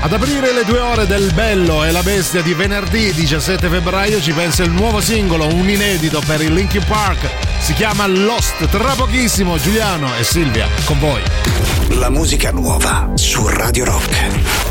Ad aprire le due ore del Bello e la Bestia di venerdì 17 febbraio ci pensa il nuovo singolo, un inedito per il Linkin Park. Si chiama Lost. Tra pochissimo Giuliano e Silvia con voi. La musica nuova su Radio Rock.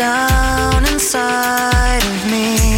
Down inside of me.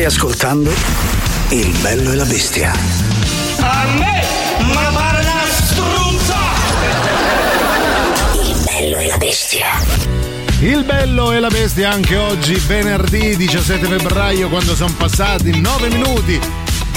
Stai ascoltando Il bello e la bestia. A me, ma pare una struzza! Il bello e la bestia. Il bello e la bestia anche oggi, venerdì 17 febbraio, quando sono passati 9 minuti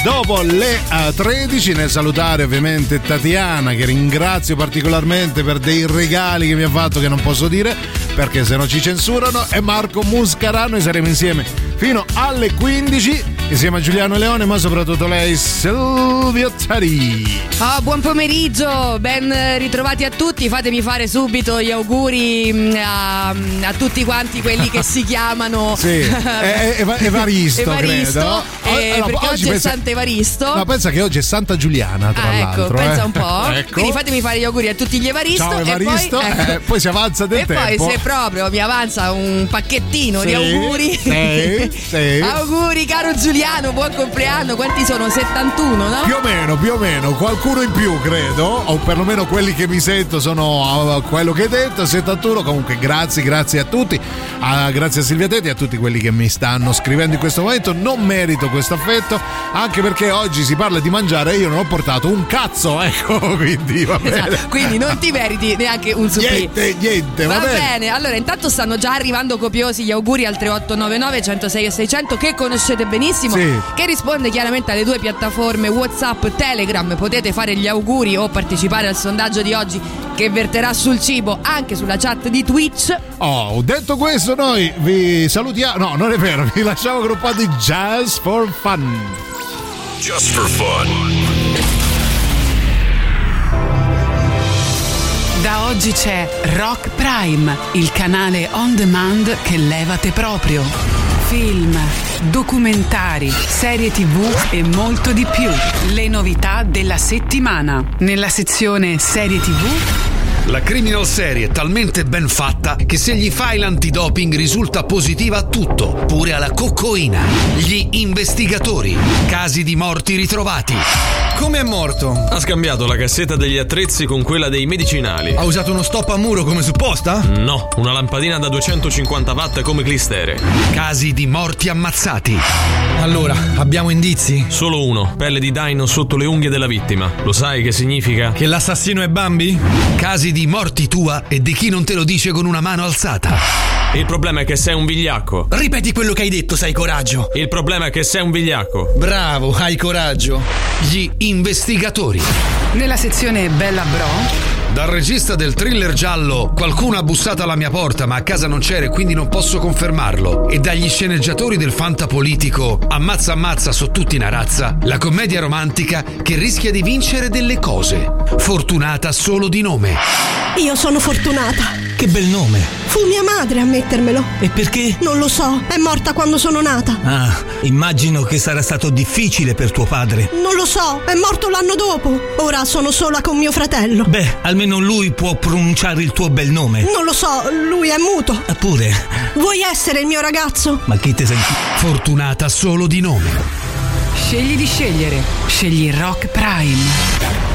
dopo le 13 eh, nel salutare ovviamente Tatiana che ringrazio particolarmente per dei regali che mi ha fatto che non posso dire perché se no ci censurano e Marco Muscarà noi saremo insieme fino alle 15 insieme a Giuliano Leone, ma soprattutto lei, Silvia Tari. Oh, buon pomeriggio, ben ritrovati a tutti. Fatemi fare subito gli auguri mm, a, a tutti quanti quelli che si chiamano sì, è, è, Evaristo, Evaristo credo. Eh, allora, perché oggi, oggi pensa, è Sant'Evaristo. No, pensa che oggi è Santa Giuliana, tra ah, ecco, l'altro. pensa eh. un po'. ecco. Quindi fatemi fare gli auguri a tutti gli Evaristo. Ciao Evaristo, e poi, eh, poi si avanza del e tempo. E poi se proprio mi avanza un pacchettino sì, di auguri. Sì, sì. auguri caro Giuliano Giuliano, buon compleanno. Quanti sono? 71, no? Più o meno, più o meno, qualcuno in più credo, o perlomeno quelli che mi sento sono uh, quello che hai detto, 71, comunque grazie, grazie a tutti, uh, grazie a Silvia Tetti e a tutti quelli che mi stanno scrivendo in questo momento, non merito questo affetto, anche perché oggi si parla di mangiare e io non ho portato un cazzo, ecco, quindi va bene. Esatto, quindi non ti meriti neanche un supplì. Niente, niente, va, Va bene. bene, allora intanto stanno già arrivando copiosi gli auguri al 3899 106 e 600 che conoscete benissimo, Sì. che risponde chiaramente alle due piattaforme WhatsApp, Telegram, potete fare gli auguri o partecipare al sondaggio di oggi che verterà sul cibo anche sulla chat di Twitch. Oh, detto questo noi vi salutiamo, no non è vero, vi lasciamo gruppati Jazz for Fun. Just for fun. Da oggi c'è Rock Prime, il canale on demand che levate proprio. Film, documentari, serie tv e molto di più. Le novità della settimana. Nella sezione serie tv La criminal serie è talmente ben fatta che se gli fai l'antidoping risulta positiva a tutto, pure alla coccoina. Gli investigatori. Casi di morti ritrovati. Come è morto? Ha scambiato la cassetta degli attrezzi con quella dei medicinali. Ha usato uno stop a muro come supposta? No, una lampadina da 250 watt come clistere. Casi di morti ammazzati. Allora, abbiamo indizi? Solo uno, pelle di daino sotto le unghie della vittima. Lo sai che significa? Che l'assassino è Bambi? Casi di morti tua e di chi non te lo dice con una mano alzata. Il problema è che sei un vigliacco. Ripeti quello che hai detto, sai coraggio. Il problema è che sei un vigliacco. Bravo, hai coraggio. Gli investigatori. nella sezione Bella Bro Dal regista del thriller giallo Qualcuno ha bussato alla mia porta ma a casa non c'era e quindi non posso confermarlo. E dagli sceneggiatori del fantapolitico Ammazza ammazza so tutti una razza la commedia romantica che rischia di vincere delle cose. Fortunata solo di nome. Io sono fortunata. Che bel nome. Fu mia madre a mettermelo. E perché? Non lo so, è morta quando sono nata. Ah, immagino che sarà stato difficile per tuo padre. Non lo so, è morto l'anno dopo. Ora sono sola con mio fratello. Beh, almeno lui può pronunciare il tuo bel nome. Non lo so, lui è muto. Eppure, Vuoi essere il mio ragazzo? ma chi ti senti? fortunata solo di nome Scegli di scegliere. Scegli Rock Prime.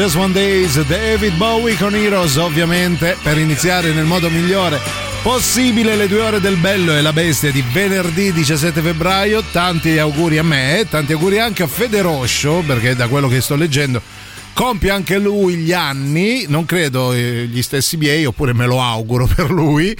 Just One Days, David Bowie con Heroes, ovviamente per iniziare nel modo migliore possibile le due ore del bello e la bestia di venerdì 17 febbraio. Tanti auguri a me, tanti auguri anche a Federoscio, perché da quello che sto leggendo compie anche lui gli anni, non credo eh, gli stessi miei, oppure me lo auguro per lui.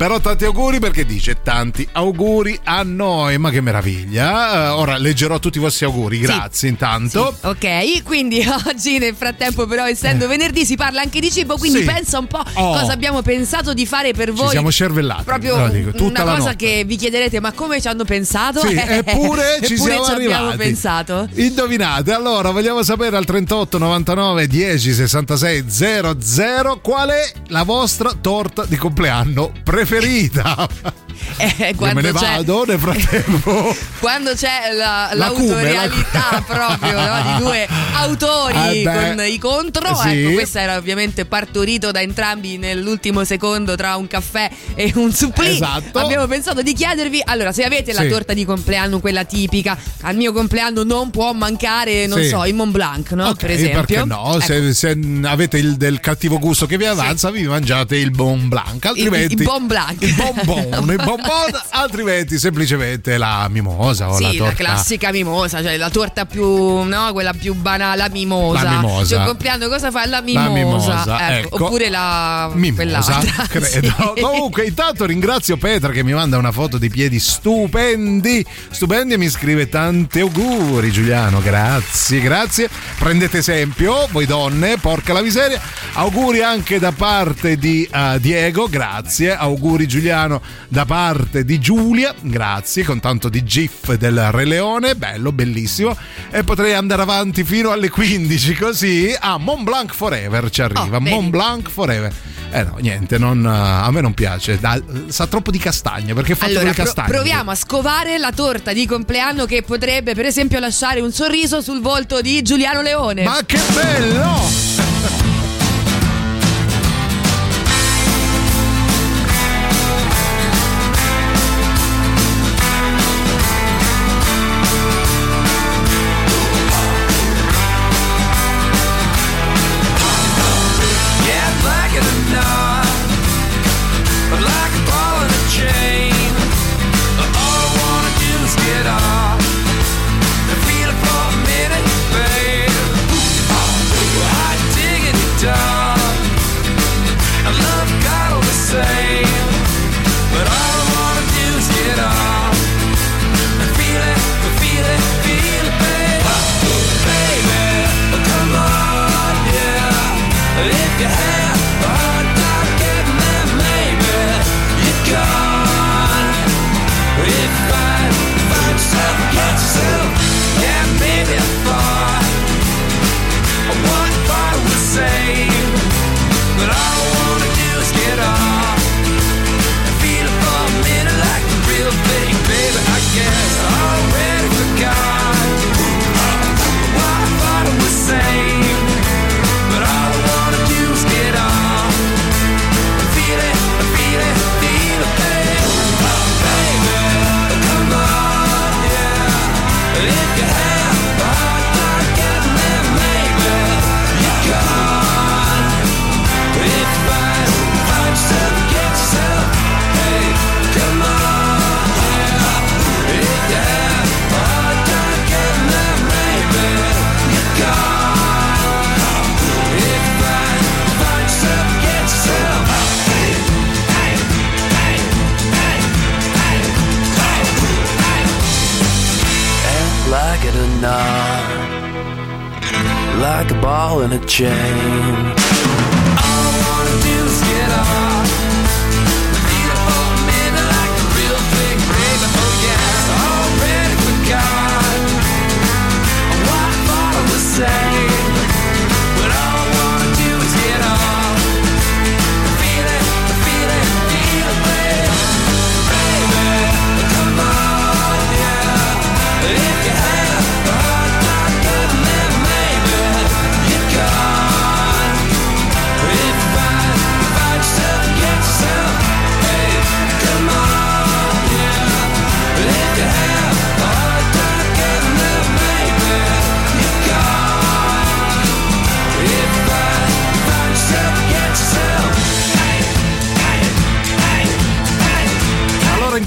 Però tanti auguri perché dice tanti auguri a noi, ma che meraviglia. Eh, ora leggerò tutti i vostri auguri, grazie intanto. Ok, quindi oggi nel frattempo però essendo venerdì si parla anche di cibo, quindi Sì. pensa un po' Oh. cosa abbiamo pensato di fare per voi. Ci siamo cervellati. Proprio dico, tutta una la cosa notte. che vi chiederete, ma come ci hanno pensato? Sì, eppure ci Eppure siamo ci abbiamo arrivati. pensato. Indovinate, allora vogliamo sapere al 38 99 10 66 00 qual è la vostra torta di compleanno preferita. Eh, Io me ne vado nel frattempo. Quando c'è la, La cume, l'autorialità la- proprio no, di due autori Eh con i contro, sì. ecco, questo era ovviamente partorito da entrambi nell'ultimo secondo tra un caffè e un supplì. Esatto. Abbiamo pensato di chiedervi, allora, se avete la Sì. torta di compleanno, quella tipica, al mio compleanno non può mancare, non Sì. so, il Mont Blanc, no? Ok, per esempio. perché no? Ecco. Se, se avete il, del cattivo gusto che vi avanza, vi mangiate il Bon Blanc. Altrimenti, il il bonbon, il bonbon, altrimenti semplicemente la mimosa o la Sì, la, torta. classica mimosa, cioè la torta più, no, quella più banale, la mimosa. La mimosa. Cioè, compleanno cosa fa? La mimosa. La mimosa, ecco. Oppure la Mimosa, credo. Sì. Comunque, intanto ringrazio Petra che mi manda una foto di piedi stupendi. Stupendi e mi scrive tanti auguri, Giuliano. Grazie, grazie. Prendete esempio, voi donne, porca la miseria. Auguri anche da parte di eh, Diego, grazie. Auguri, Giuliano, da parte di Giulia, grazie. Con tanto di GIF del Re Leone, bello, bellissimo. E potrei andare avanti fino alle 15, così. Ah, Mont Blanc Forever ci arriva. Oh. Mont Blanc Forever. Eh no, niente, non, a me non piace. Da- sa troppo di castagne perché fatto Allora, pro- proviamo a scovare la torta di compleanno che potrebbe, per esempio, lasciare un sorriso sul volto di Giuliano Leone. Ma che bello!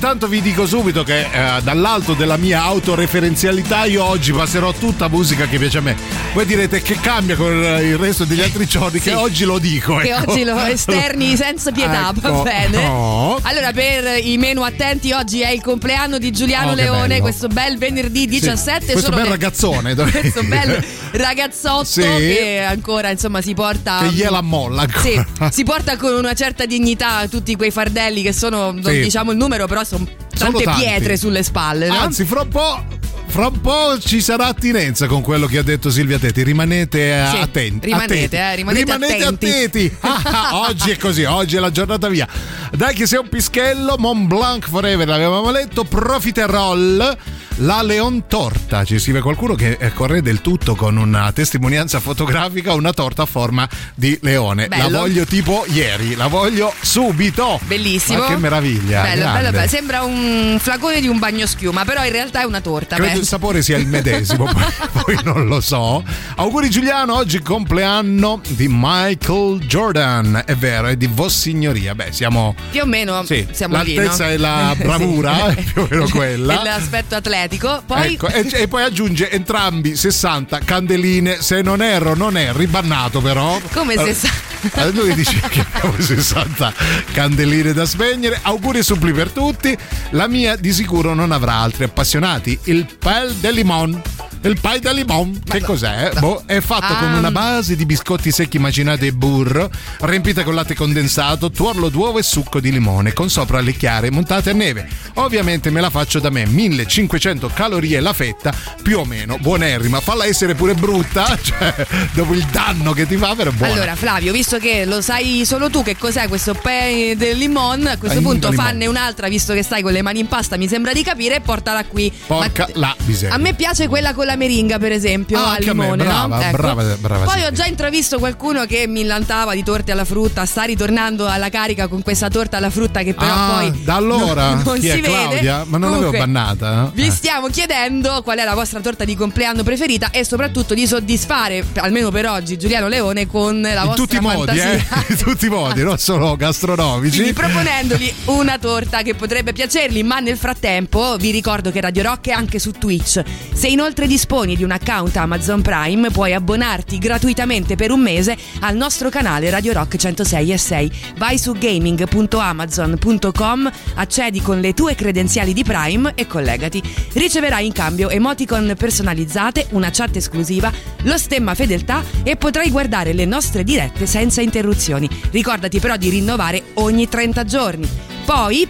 Intanto vi dico subito che eh, dall'alto della mia autoreferenzialità io oggi passerò tutta musica che piace a me. Voi direte che cambia con il resto degli altri giorni, Sì. che oggi lo dico. Che ecco. oggi lo esterni senza pietà, va Ecco, bene. no. Allora, per i meno attenti, oggi è il compleanno di Giuliano Oh, Leone, questo bel venerdì Sì, 17. questo solo bel che- ragazzone. dove- questo bel ragazzotto Sì. che ancora insomma si porta Che gliela molla ancora. Sì, si porta con una certa dignità tutti quei fardelli che sono non Sì. diciamo il numero però sono Sono tante pietre sulle spalle no? Anzi, fra un po'. Fra un po' ci sarà attinenza con quello che ha detto Silvia Tetti. Rimanete Sì, attenti. rimanete, attenti. eh, rimanete attenti. attenti. Ah, oggi è così, oggi è la giornata via. Dai che sei un pischello, Mont Blanc Forever, l'avevamo letto, Profiterol, la Leon Torta. Ci scrive qualcuno che eh, corre del tutto con una testimonianza fotografica, una torta a forma di leone. Bello. La voglio tipo ieri, la voglio subito. Bellissimo. Ma che meraviglia. Bello, bello, bello. Sembra un flacone di un bagno schiuma, però in realtà è una torta. Credo. Il sapore sia il medesimo, poi, non lo so. Auguri Giuliano, oggi compleanno di Michael Jordan. È vero, è di Vossignoria. Beh, siamo. Più o meno Sì, siamo lì. l'altezza no? e la Sì. bravura, è più o meno quella. E l'aspetto atletico. Poi Ecco, e, e poi aggiunge entrambi 60 candeline. Se non erro, non è ribannato, però. Come Eh, 60? eh, Lui dice che abbiamo 60 candeline da spegnere. Auguri e suppli per tutti. La mia di sicuro non avrà altri appassionati. Il Pel de Limon. Il pie de limon, che cos'è? Boh, è fatto con Ah. una base di biscotti secchi macinati e burro, riempita con latte condensato, tuorlo d'uovo e succo di limone, con sopra le chiare montate a neve. Ovviamente me la faccio da me, 1500 calorie la fetta, più o meno, buonerrima. Falla essere pure brutta, cioè, dopo il danno che ti fa, però è buona. Allora, Flavio, visto che lo sai solo tu che cos'è questo pain del limon, a questo Pain punto fanne un'altra, visto che stai con le mani in pasta, mi sembra di capire, e portala qui. Porca Ma- la miseria. A me piace quella con la meringa, per esempio, Ah, al limone, brava, no? Ecco. brava, brava, Poi sì. ho già intravisto qualcuno che millantava di torte alla frutta, sta ritornando alla carica con questa torta alla frutta che però Ah, poi da allora? non, non si è vede. Claudia? Ma non l'avevo Comunque, bannata? Vi Eh. stiamo chiedendo qual è la vostra torta di compleanno preferita e soprattutto di soddisfare, almeno per oggi, Giuliano Leone con la In vostra tutti i modi, eh? In tutti i modi, non solo gastronomici. Quindi proponendogli una torta che potrebbe piacergli, ma nel frattempo vi ricordo che Radio Rock è anche su Twitch. Se inoltre disponi di un account Amazon Prime, puoi abbonarti gratuitamente per un mese al nostro canale Radio Rock 106 e 6. Vai su gaming.amazon.com, accedi con le tue credenziali di Prime e collegati. Riceverai in cambio emoticon personalizzate, una chat esclusiva, lo stemma fedeltà e potrai guardare le nostre dirette senza interruzioni. Ricordati però di rinnovare ogni 30 giorni. Poi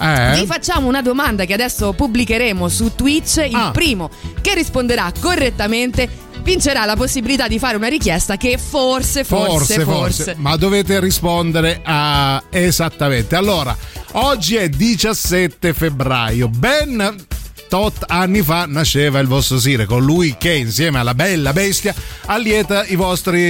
Eh? vi facciamo una domanda che adesso pubblicheremo su Twitch. Il Ah. primo che risponderà correttamente vincerà la possibilità di fare una richiesta che forse, forse, forse. Ma dovete rispondere a esattamente. Allora, oggi è 17 febbraio. Ben tot anni fa nasceva il vostro Sire, colui che insieme alla bella bestia allieta i vostri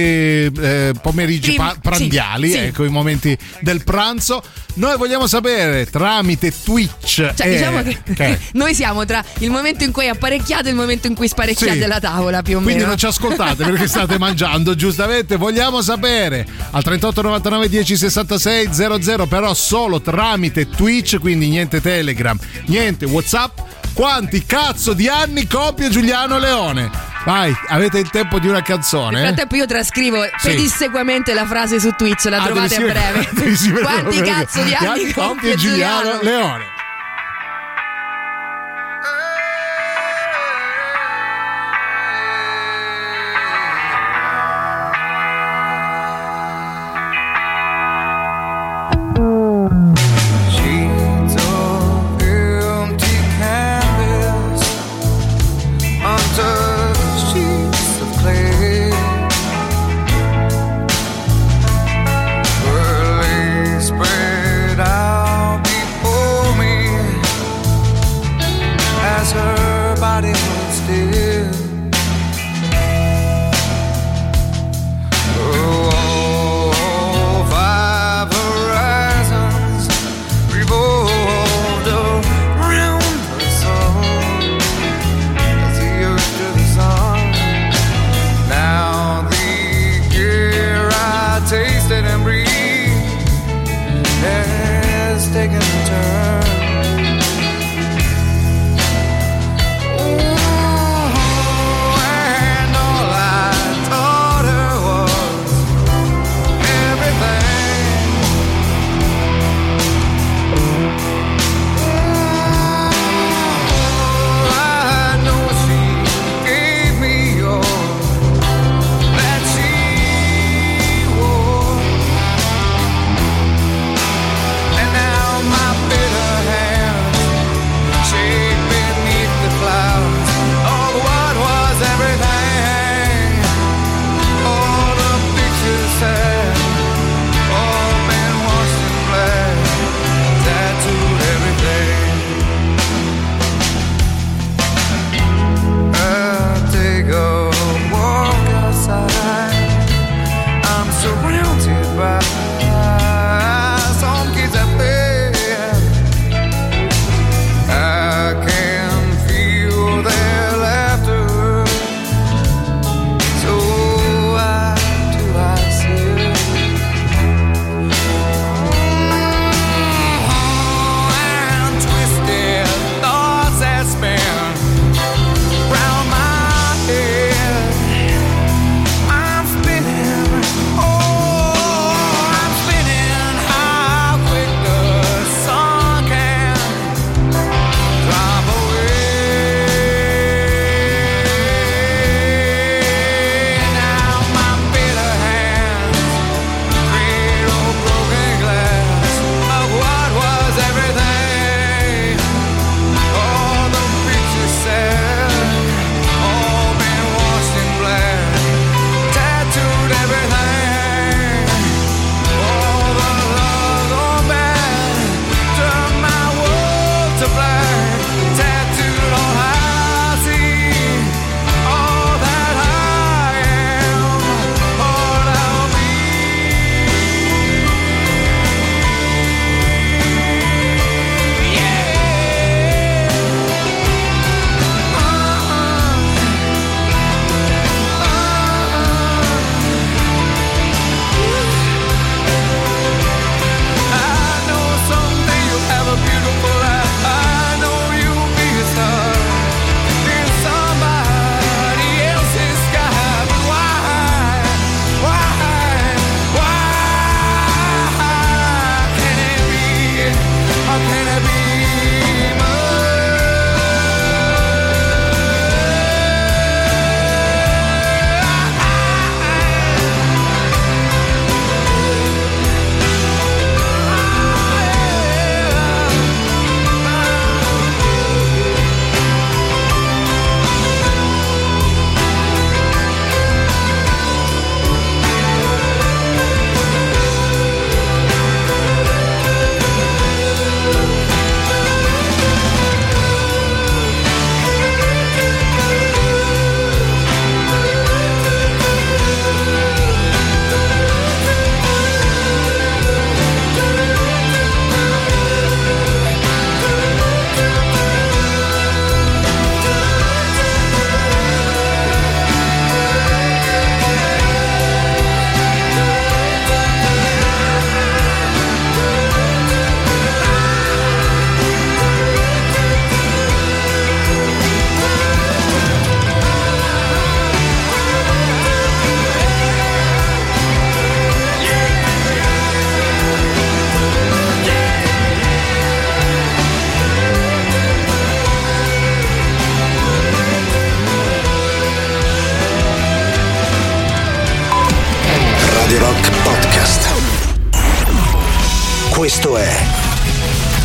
eh, pomeriggi pa- prandiali, sì, sì. ecco i momenti del pranzo. Noi vogliamo sapere tramite Twitch. Cioè, eh, diciamo che, che- noi siamo tra il momento in cui apparecchiate e il momento in cui sparecchiate Sì. la tavola, più o Quindi meno. non ci ascoltate perché state mangiando, giustamente. Vogliamo sapere al 38 99 10 66 00, però solo tramite Twitch, quindi niente Telegram, niente WhatsApp. Quanti cazzo di anni compie Giuliano Leone? Vai, avete il tempo di una Nel canzone? frattempo io trascrivo Sì. pedissequamente la frase su Twitch, la Ah, trovate a breve. Quanti cazzo di anni compie Giuliano? Leone?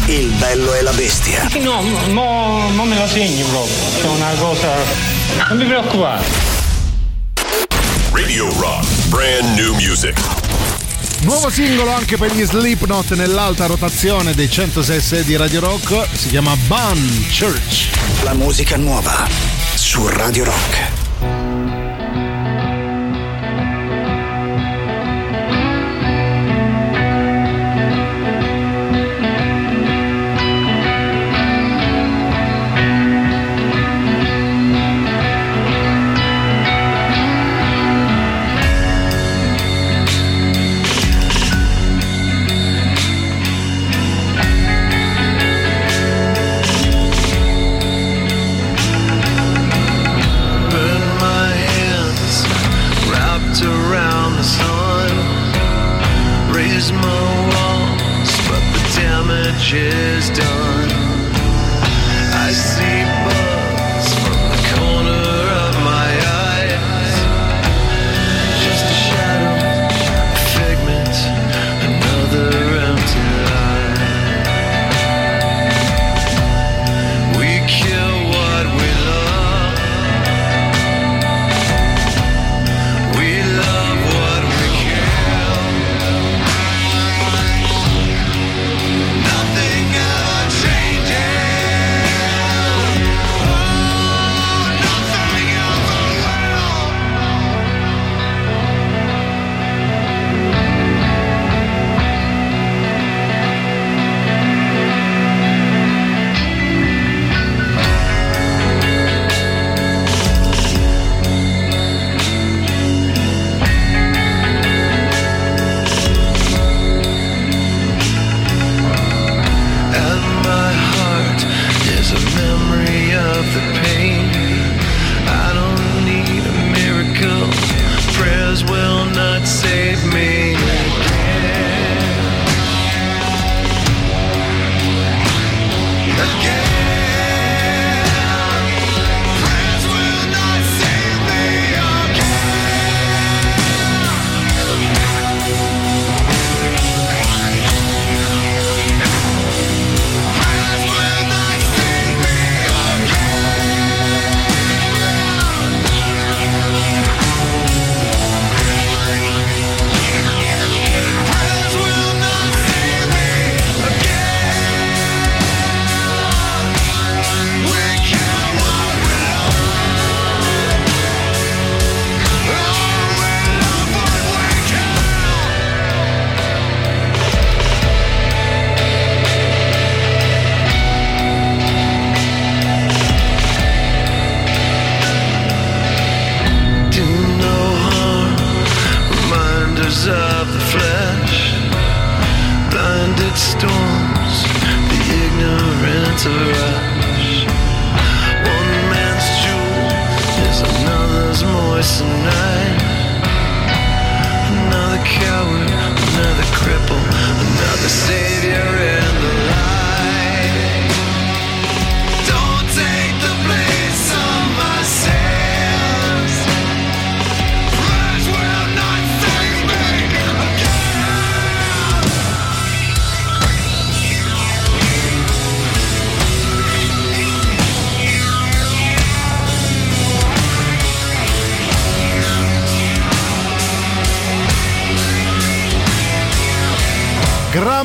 Il bello e la bestia. No, mo, mo me lo segni proprio. È una cosa. Non mi preoccupare. Radio Rock, brand new music. Nuovo singolo anche per gli Slipknot nell'alta rotazione dei 106 di Radio Rock, si chiama Bun Church. La musica nuova su Radio Rock.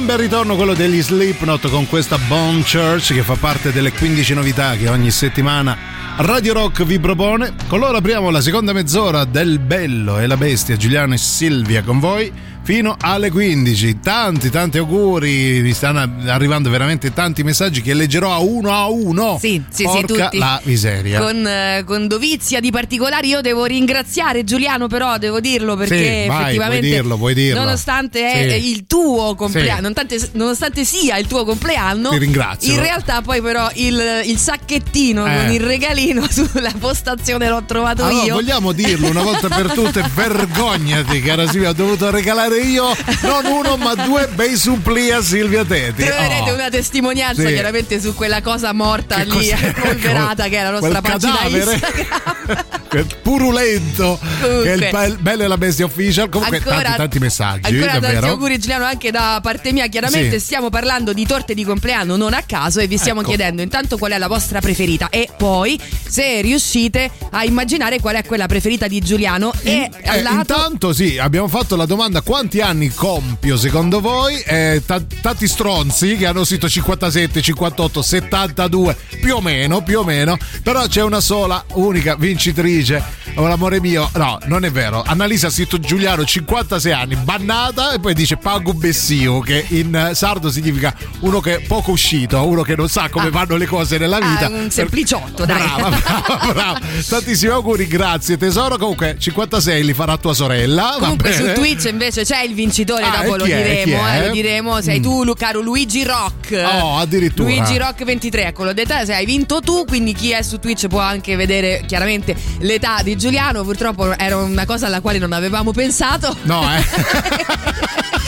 Bel ritorno quello degli Slipknot con questa Bone Church che fa parte delle 15 novità che ogni settimana Radio Rock vi propone. Con loro apriamo la seconda mezz'ora del Bello e la Bestia, Giuliano e Silvia con voi fino alle 15. Tanti, tanti auguri, mi stanno arrivando veramente tanti messaggi che leggerò a uno a uno. Sì, sì, sì, Porca tutti. la miseria. Con, eh, con dovizia di particolari, io devo ringraziare Giuliano, però devo dirlo perché Sì, vai, effettivamente, puoi dirlo, puoi dirlo. nonostante è Sì. il tuo compleanno, Sì. nonostante, nonostante sia il tuo compleanno, Ti ringrazio. in realtà poi però il, il sacchettino Eh. con il regalino sulla postazione l'ho trovato Allora, io. vogliamo dirlo una volta per tutte, vergognati, cara Silvia, ho dovuto regalare io non uno ma due bei suppli a Silvia Teti. Troverete Oh. una testimonianza Sì. chiaramente su quella cosa morta Che lì, polverata, che è la nostra pagina cadavere? Instagram. Quel purulento Comunque. che è il be- bello e la bestia official. Comunque, Ancora- tanti, tanti messaggi. Ancora tanti davvero. auguri Giuliano anche da parte mia. Chiaramente Sì. stiamo parlando di torte di compleanno non a caso e vi stiamo Ecco. chiedendo intanto qual è la vostra preferita e poi se riuscite a immaginare qual è quella preferita di Giuliano e Eh, al lato intanto sì, abbiamo fatto la domanda quanti anni compio secondo voi? Eh, ta- tanti stronzi che hanno scritto 57, 58, 72, più o meno, più o meno, però c'è una sola, unica vincitrice. Oh, l'amore mio, no, non è vero. Annalisa ha scritto Giuliano 56 anni, bannata e poi dice Pago Bessio, che in sardo significa uno che è poco uscito, uno che non sa come vanno le cose nella vita. Ah, un sempliciotto, dai. Brava, brava, brava. Tantissimi auguri, grazie tesoro. Comunque 56 li farà tua sorella. Comunque su? Twitch invece c'è il vincitore, Ah, dopo lo è? diremo, eh, lo diremo. Sei Mm. tu, Lu- caro Luigi Rock. Oh, addirittura. Luigi Rock 23, ecco, l'ho detta, se hai vinto tu, quindi chi è su Twitch può anche vedere chiaramente l'età di Giuliano. Purtroppo era una cosa alla quale non avevamo pensato. No, eh.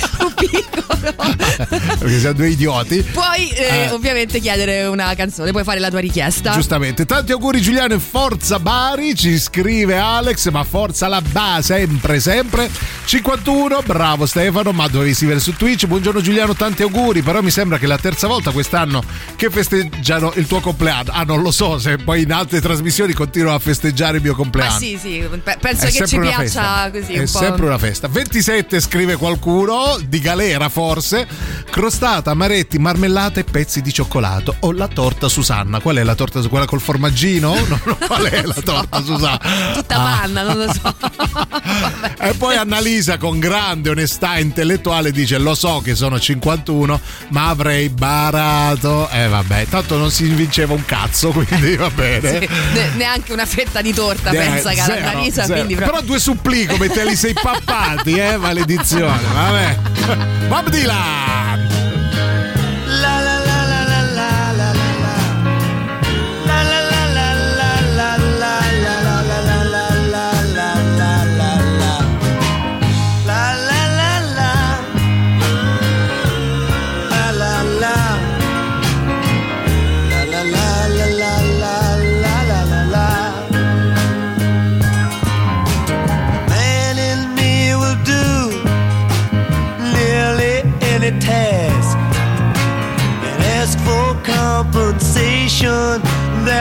Piccolo. Perché siamo due idioti. Puoi eh, Eh. ovviamente chiedere una canzone, puoi fare la tua richiesta. Giustamente, tanti auguri Giuliano e forza Bari, ci scrive Alex, ma forza la Ba, sempre, sempre. 51, bravo Stefano, ma dovevi scrivere su Twitch. Buongiorno Giuliano, tanti auguri, però mi sembra che la terza volta quest'anno che festeggiano il tuo compleanno. Ah, non lo so se poi in altre trasmissioni continuano a festeggiare il mio compleanno. Ah sì, sì, pe- penso È che ci piaccia festa. così È un po'. sempre una festa. 27 scrive qualcuno, di galera forse. Crostata, amaretti, marmellata e pezzi di cioccolato. O la torta Susanna. Qual è la torta? Quella col formaggino? No, no, qual è la torta Susanna? Tutta Ah. panna, non lo so. E poi Annalisa con grande onestà intellettuale dice lo so che sono 51 ma avrei barato. E vabbè, tanto non si vinceva un cazzo quindi va bene. Sì, ne- neanche una fetta di torta, Eh, pensa cara Annalisa. Però due suppli come te li sei pappati, eh? Maledizione, vabbè. Bob Dylan!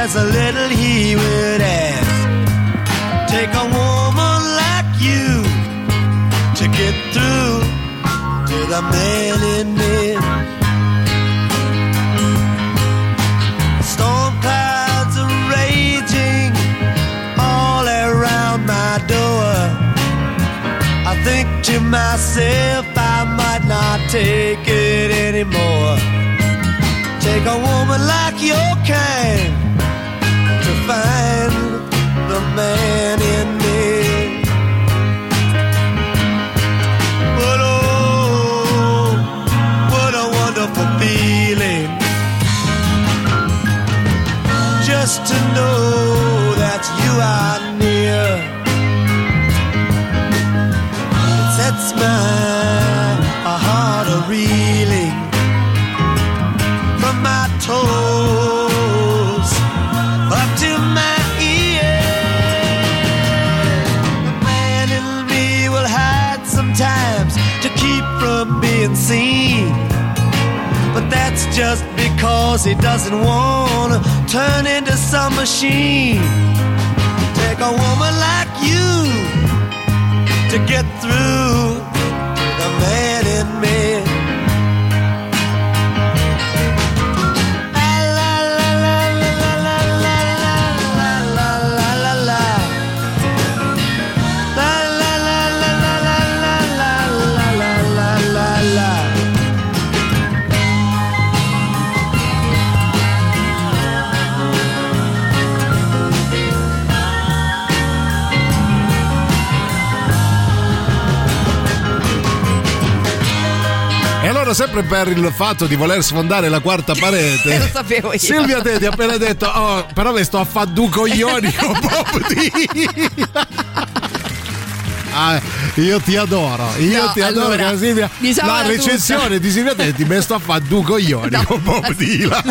There's a little he would ask. Take a woman like you to get through to the man in me. Storm clouds are raging all around my door. I think to myself, I might not take it anymore. Take a woman like your kind find the man in me. But oh, what a wonderful feeling just to know that you are just because he doesn't want to turn into some machine. Take a woman like you to get through the man sempre per il fatto di voler sfondare la quarta parete, Lo sapevo io. Silvia Te ti ha appena detto: Oh, però mi sto a fare due coglioni con Bob Dylan. Ah, io ti adoro, io No, ti adoro, allora, cara Silvia. diciamola La recensione tutta. di Silvia Tenti mi sto a fare due coglioni con Bob Dylan.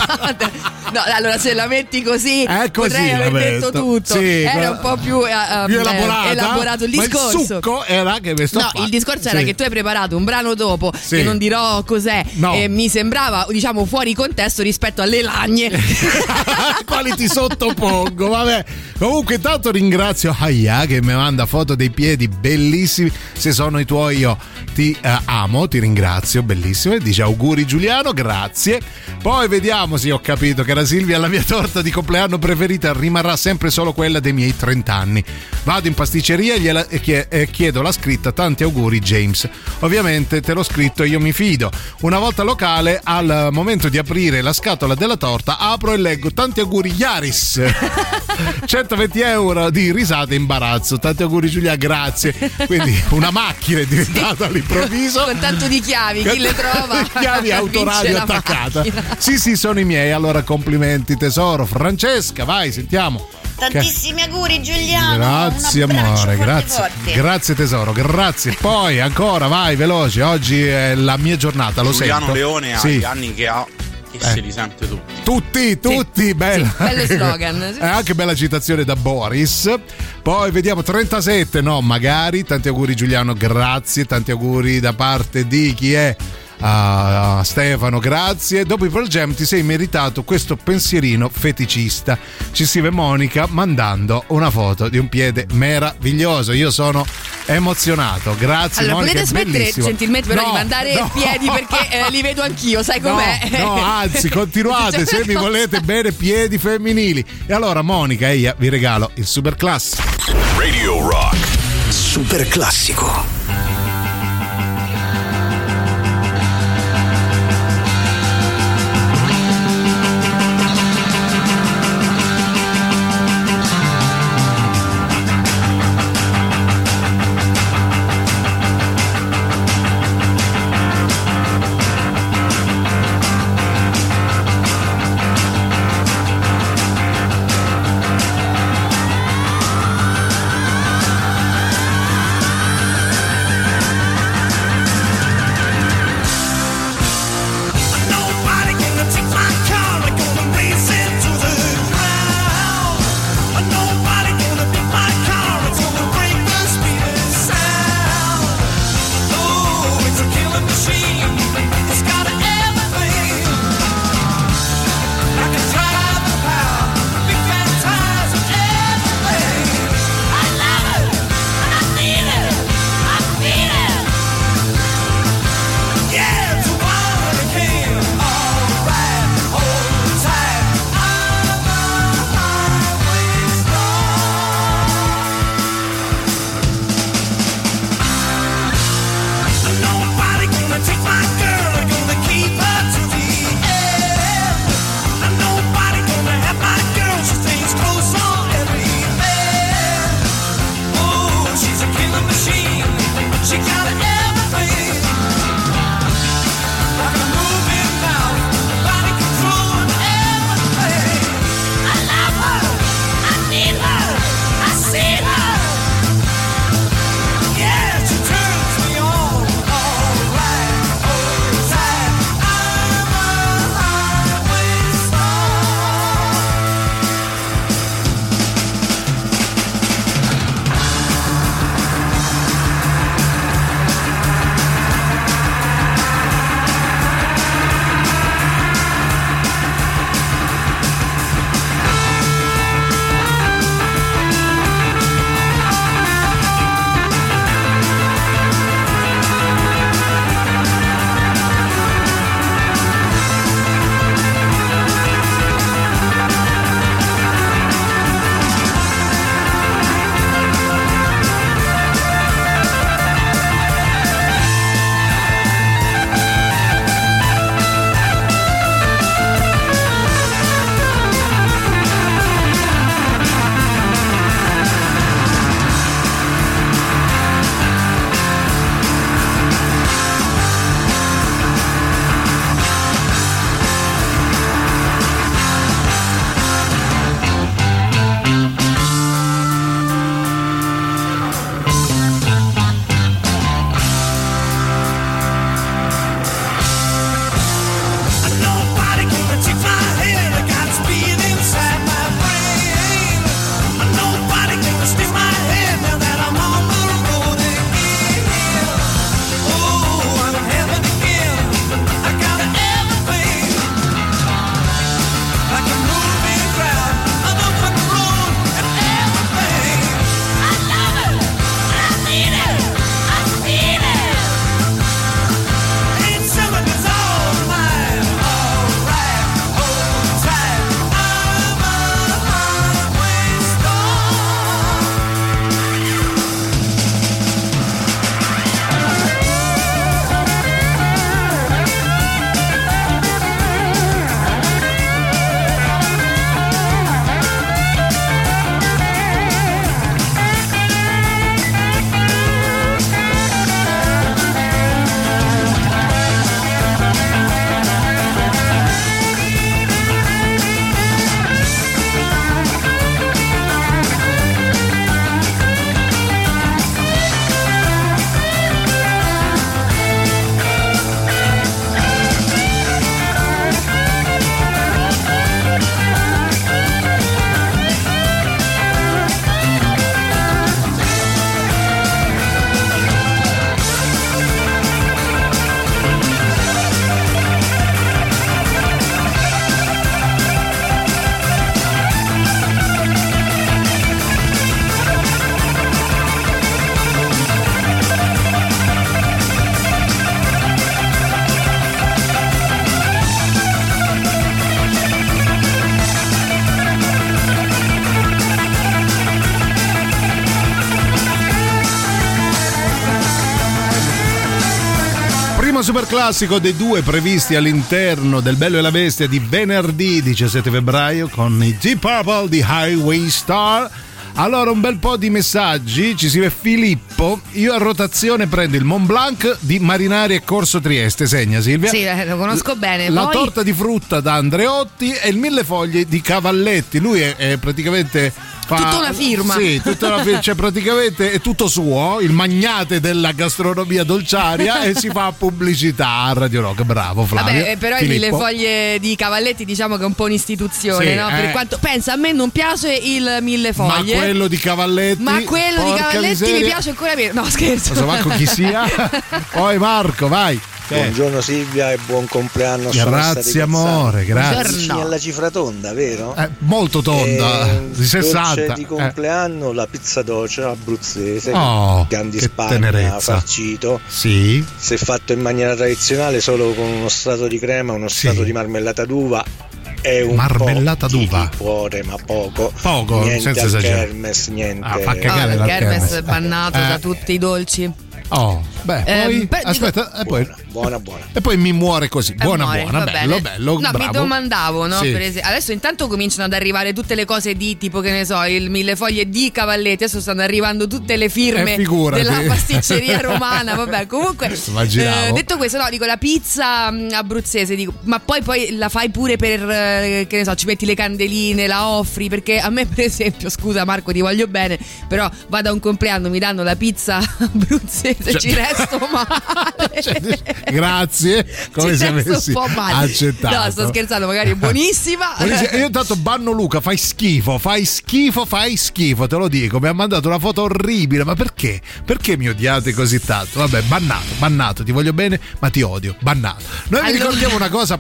No, allora se la metti così, È così, potrei aver detto tutto. Sì, era un po' più, eh, eh, Più elaborata. elaborato il discorso. il succo era che mi sto No, il discorso era Sì. che tu hai preparato un brano dopo, Sì. che non dirò cos'è, No. e mi sembrava, diciamo, fuori contesto rispetto alle lagne. quali ti sottopongo. Vabbè. Comunque, intanto ringrazio Aya che mi manda foto dei piedi bellissimi. Se sono i tuoi, io ti eh, amo, ti ringrazio, bellissimo. E dice auguri Giuliano, grazie. Poi vediamo se ho capito che la Silvia, la mia torta di compleanno preferita, rimarrà sempre solo quella dei miei 30 anni. Vado in pasticceria e, gliela- e chie- e chiedo la scritta. Tanti auguri, James. Ovviamente te l'ho scritto, io mi fido. Una volta locale, al momento di aprire la scatola della torta, apro e leggo tanti auguri, Yaris. 120 euro di risate e imbarazzo. Tanti auguri, Giulia, grazie. Quindi una macchina è diventata all'improvviso. Con tanto di chiavi, chi le trova? chiavi autoradio attaccata. macchina. Sì, sì, sono i miei. Allora, complimenti, tesoro. Francesca, vai, sentiamo. Tantissimi auguri Giuliano. Grazie amore, grazie. forte. Grazie tesoro, grazie. Poi ancora, vai veloce. Oggi è la mia giornata, lo Giuliano sento. Leone ha Sì. gli anni che ha Eh. se li sente tutti. Tutti, tutti, bella. bello slogan. È anche bella citazione da Boris. Poi vediamo 37, no, magari. Tanti auguri Giuliano, grazie. Tanti auguri da parte di chi è? Ah, Stefano, grazie. Dopo i Pearl Jam ti sei meritato questo pensierino feticista. Ci scrive Monica mandando una foto di un piede meraviglioso. Io sono emozionato. Grazie Allora, Monica. potete smettere bellissimo. gentilmente però No, di mandare no. piedi perché eh, li vedo anch'io, sai com'è? No, no, anzi, continuate se mi volete bene piedi femminili. E allora, Monica e io vi regalo il super class. Radio Rock. Super classico. Super classico dei due previsti all'interno del Bello e la Bestia di venerdì 17 febbraio con i Deep Purple di Highway Star. Allora, un bel po' di messaggi. Ci scrive Filippo. Io a rotazione prendo il Mont Blanc di Marinari e Corso Trieste. Segna Silvia. Sì, eh, lo conosco bene. La Poi- torta di frutta da Andreotti e il mille foglie di Cavalletti. Lui è, è praticamente. Fa- Tutta una firma. Sì, tutta una firma. Cioè, praticamente è tutto suo, il magnate della gastronomia dolciaria e si fa pubblicità a Radio Rock. Bravo, Flavio. Vabbè, eh, però il Filippo. mille foglie di Cavalletti diciamo che è un po' un'istituzione, Sì, no? Per eh. quanto pensa, a me non piace il mille Ma foglie. quello di Cavalletti. Ma quello di Cavalletti mi miseria. piace ancora meno. No, scherzo. Non so manco chi sia. Poi Marco, vai. Buongiorno Silvia e buon compleanno. Grazie, amore, grazie. Vicini alla cifra tonda, vero? Eh, molto tonda, E di 60. dolce di eh. compleanno la pizza doce abruzzese Oh, Grandi Spagna tenerezza. farcito Sì. se fatto in maniera tradizionale solo con uno strato di crema uno strato di marmellata d'uva è un Marmellata po' d'uva? di cuore ma poco Poco, niente senza al esagerare. kermes niente Ah, fa Ah, cagare il la Kermes kermes. è bannato Eh. da tutti i dolci. Oh, beh, Eh, poi beh, dico- aspetta, e poi buona buona e poi mi muore così. Buona Amore, buona, va bello bene. bello, No, bravo. mi domandavo, no? Sì. Per esempio, adesso intanto cominciano ad arrivare tutte le cose di tipo che ne so, il mille foglie di Cavalletti, adesso stanno arrivando tutte le firme Eh, della pasticceria romana, vabbè, comunque eh, detto questo, no, dico la pizza mh, abruzzese, dico, ma poi poi la fai pure per eh, che ne so, ci metti le candeline, la offri, perché a me per esempio, scusa Marco, ti voglio bene, però vado a un compleanno, mi danno la pizza abruzzese, Cioè- ci resto male. Grazie, come Ci se avessi accettato. No, sto scherzando, magari è buonissima. Buonissimo. Io intanto banno Luca, fai schifo, fai schifo, fai schifo, te lo dico. Mi ha mandato una foto orribile, ma perché? Perché mi odiate così tanto? Vabbè, bannato, bannato, ti voglio bene, ma ti odio, bannato. Noi vi Allora- ricordiamo una cosa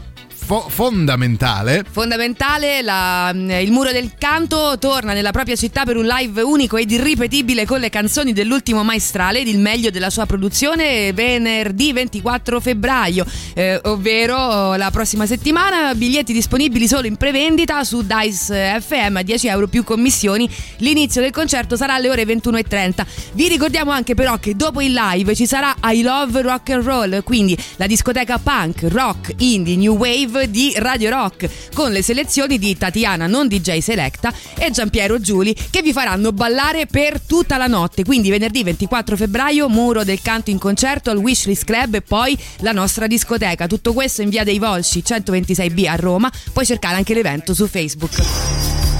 fo- fondamentale. Fondamentale, la- il muro del canto torna nella propria città per un live unico ed irripetibile con le canzoni dell'ultimo maestrale ed il meglio della sua produzione venerdì 24 febbraio, eh, ovvero la prossima settimana. Biglietti disponibili solo in prevendita su Dice FM a 10 euro più commissioni. L'inizio del concerto sarà alle ore 21.30. Vi ricordiamo anche però che dopo il live ci sarà I Love Rock and Roll, quindi la discoteca punk, rock, indie, new wave di Radio Rock con le selezioni di Tatiana non DJ Selecta e Giampiero Giuli che vi faranno ballare per tutta la notte. Quindi venerdì 24 febbraio Muro del Canto in concerto al Wishlist Club e poi la nostra discoteca. Tutto questo in via dei Volsci 126B a Roma. Puoi cercare anche l'evento su Facebook.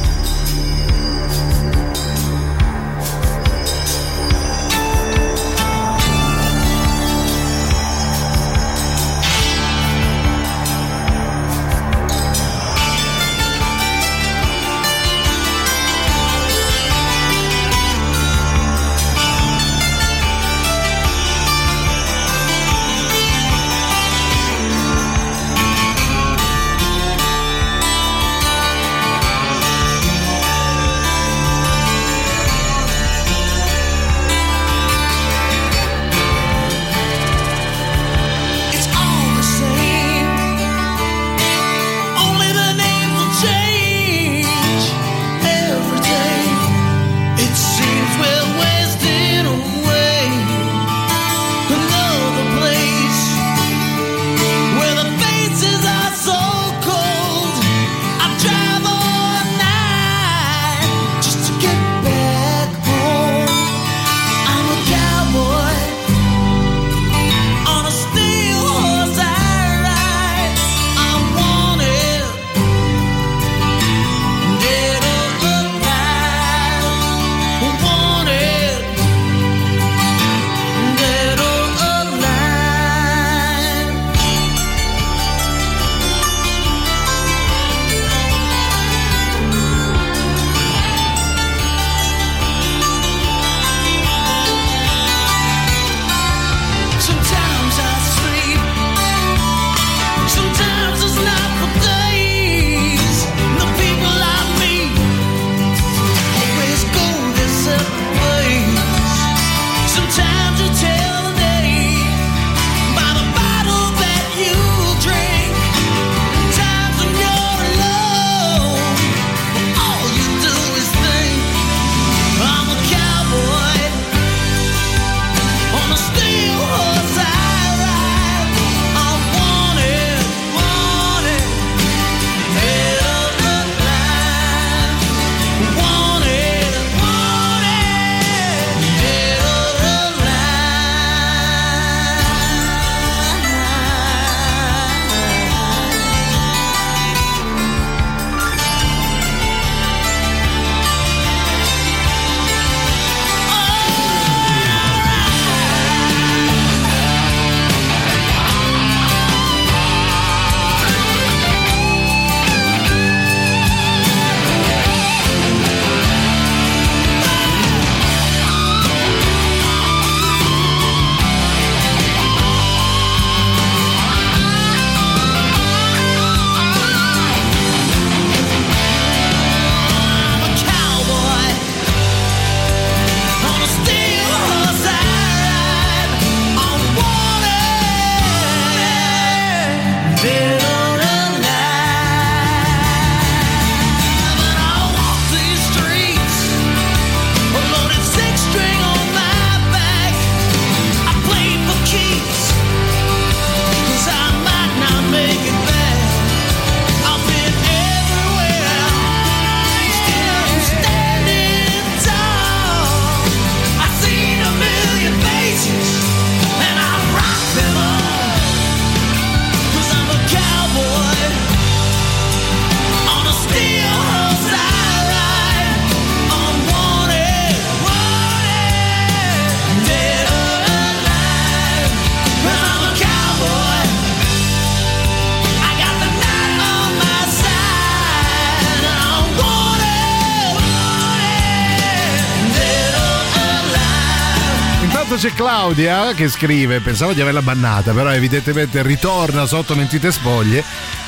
Claudia che scrive, pensavo di averla bannata, però evidentemente ritorna sotto mentite spoglie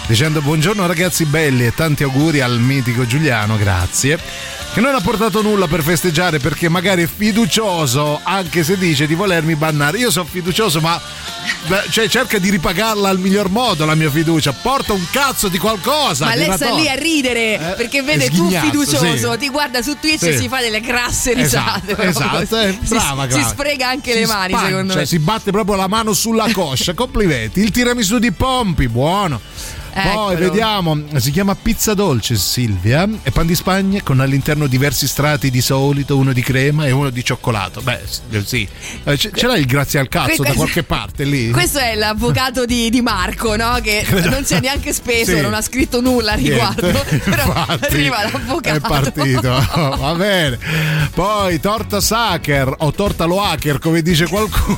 dicendo buongiorno ragazzi belli e tanti auguri al mitico Giuliano, grazie. Che non ha portato nulla per festeggiare perché magari è fiducioso anche se dice di volermi bannare. Io sono fiducioso ma cioè, cerca di ripagarla al miglior modo la mia fiducia. Porta un cazzo di qualcosa. Ma lei sta lì a ridere Eh, perché vede tu fiducioso, sì. ti guarda su Twitch Sì. e si fa delle grasse risate. Esatto, esatto, eh, brava si, si sfrega anche Si le mani, spancia, secondo me. Si batte proprio la mano sulla coscia. Complimenti. Il tiramisù di Pompi, buono. Poi Eccolo. vediamo, si chiama pizza dolce Silvia e pan di spagna con all'interno diversi strati di solito, uno di crema e uno di cioccolato. Beh, s- sì. Eh, c- ce l'hai il grazie al cazzo Questa- da qualche parte lì? Questo è l'avvocato di, di Marco, no? Che non si è neanche speso, Sì. non ha scritto nulla a riguardo. Niente, Però infatti, arriva l'avvocato. È partito, va bene. Poi torta Sacher o torta Loaker, come dice qualcuno.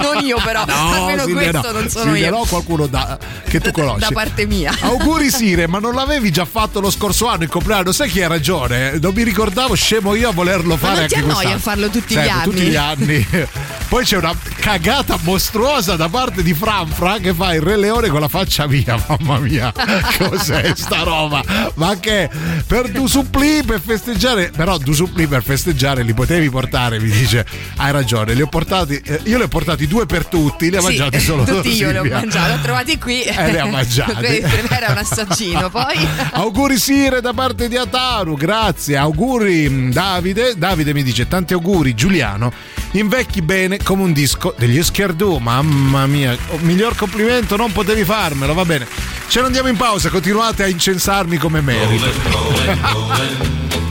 non io, però. almeno Silvia, questo no. non sono Silvia, io. no, qualcuno da- che tu conosci. Da parte mia. Auguri Sire, ma non l'avevi già fatto lo scorso anno il compleanno? Sai chi ha ragione? Non mi ricordavo, scemo io a volerlo fare non ti annoia quest'anno. farlo tutti gli Sempre, anni? Tutti gli anni. Poi c'è una cagata mostruosa da parte di Franfra che fa il Re Leone con la faccia via, mamma mia. Cos'è sta roba? Ma che per Du Suppli per festeggiare, però Du Suppli per festeggiare li potevi portare, mi dice. Hai ragione, li ho portati eh, io li ho portati due per tutti, li ha Sì, mangiati solo tutti io li ho mangiati, li ho trovati qui. Eh, li ha mangiati. Era un assaggino, poi. Auguri Sire da parte di Ataru, grazie. Auguri mm, Davide. Davide mi dice tanti auguri Giuliano. Invecchi bene come un disco degli Schiardù. Mamma mia, oh, miglior complimento non potevi farmelo, va bene. Ce ne andiamo in pausa, continuate a incensarmi come merito.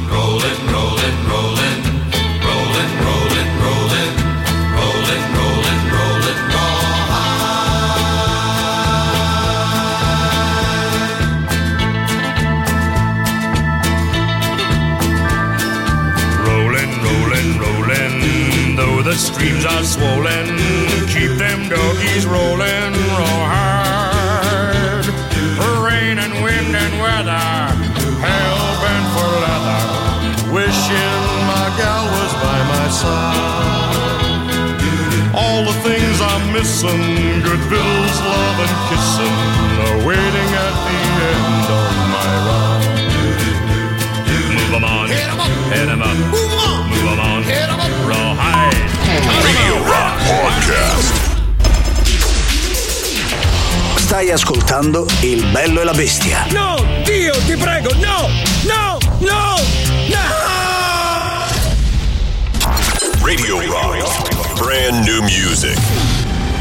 Rolling, the streams are swollen, keep them doggies rolling, roll hard. For rain and wind and weather, hell bent for leather, wishing my gal was by my side. All the things I'm missing, good bills, love and kissing, are waiting at the end of my ride. Move 'em on, hit 'em up, hit 'em up, move 'em on, move 'em on, hit 'em up. Radio Rock Podcast. Stai ascoltando Il bello e la bestia. No, Dio, ti prego, no, no, no, no! Radio Rock. Brand new music.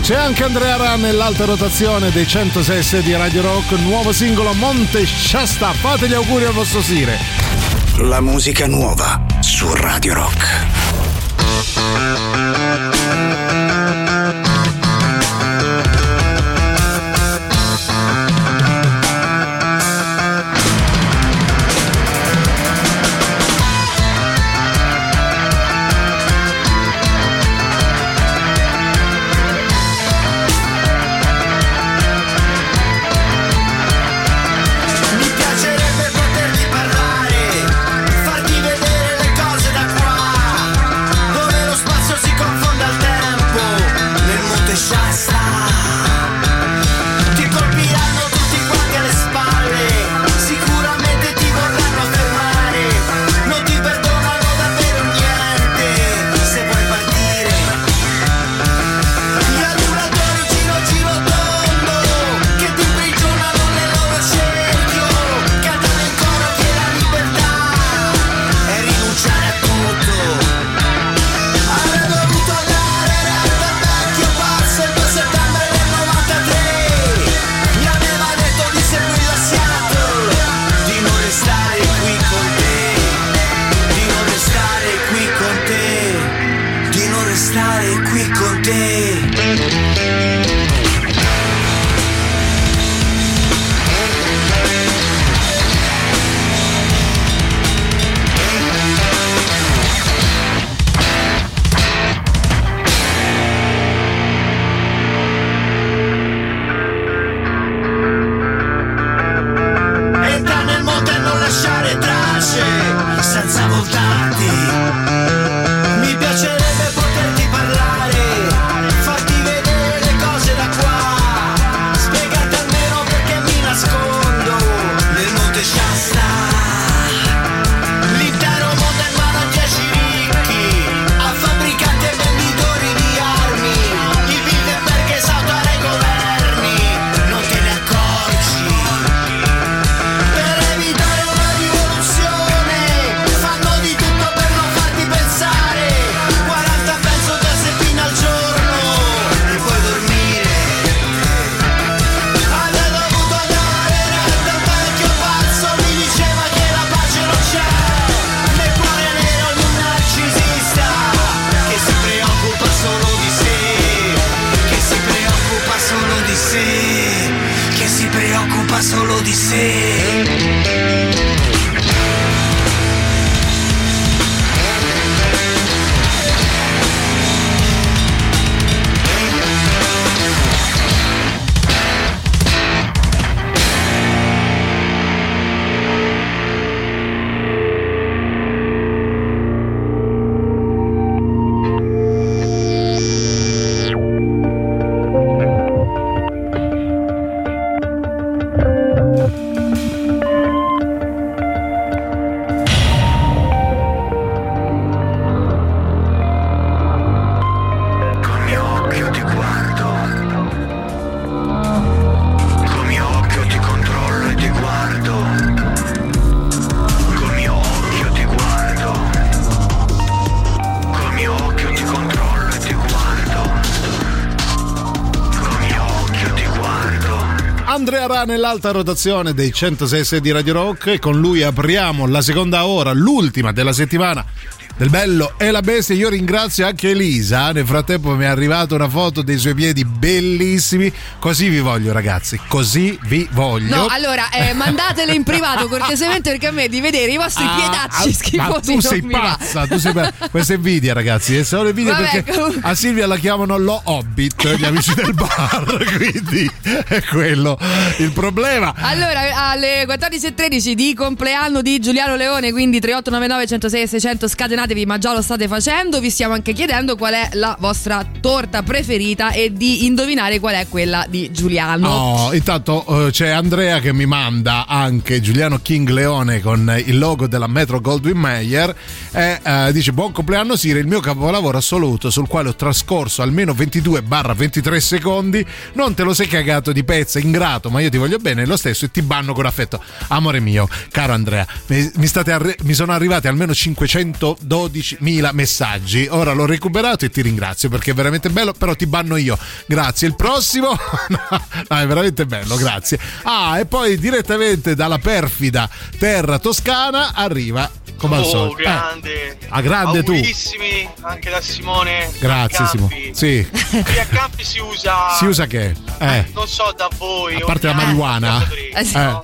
C'è anche Andrea Ra nell'alta rotazione dei 106 di Radio Rock, nuovo singolo Monte Shasta. Fate gli auguri al vostro Sire. La musica nuova su Radio Rock. Mi Nell'alta rotazione dei 106 di Radio Rock e con lui apriamo la seconda ora, l'ultima della settimana del bello e la bestia. Io ringrazio anche Elisa. Nel frattempo mi è arrivata una foto dei suoi piedi bellissimi. Così vi voglio, ragazzi. Così vi voglio. No, allora eh, mandatele in privato cortesemente perché a me di vedere i vostri Ah, piedacci ah, schifosi ma tu sei pazza, tu sei pa- questa è invidia ragazzi, è solo invidia Vabbè, perché comunque. a Silvia la chiamano lo Hobbit, gli amici del bar, quindi è quello il problema. Allora, alle 14.13 di compleanno di Giuliano Leone, quindi 3899 106 600 scatenatevi, ma già lo state facendo. Vi stiamo anche chiedendo qual è la vostra torta preferita e di indovinare qual è quella di Giuliano. No, intanto eh, c'è Andrea che mi manda anche Giuliano King Leone con il logo della Metro Goldwyn Mayer e eh, dice buon compleanno Sire, il mio capolavoro assoluto sul quale ho trascorso almeno 22-23 secondi, non te lo sei cagato di pezza, ingrato, ma io ti voglio bene lo stesso e ti banno con affetto. Amore mio, caro Andrea, mi, mi arri- mi sono arrivati almeno 512.000 messaggi, ora l'ho recuperato e ti ringrazio perché è veramente bello, però ti banno io. Grazie, il prossimo... no, è veramente bello, grazie. Ah, e poi direttamente dalla perfida terra toscana arriva come al Oh, solito. Eh, grande. a grande tu. Anche da Simone. Grazie Simo. Campi. Sì. Qui a Campi si usa. Si usa che? Eh. Non so da voi. A parte la marijuana. eh, Eh.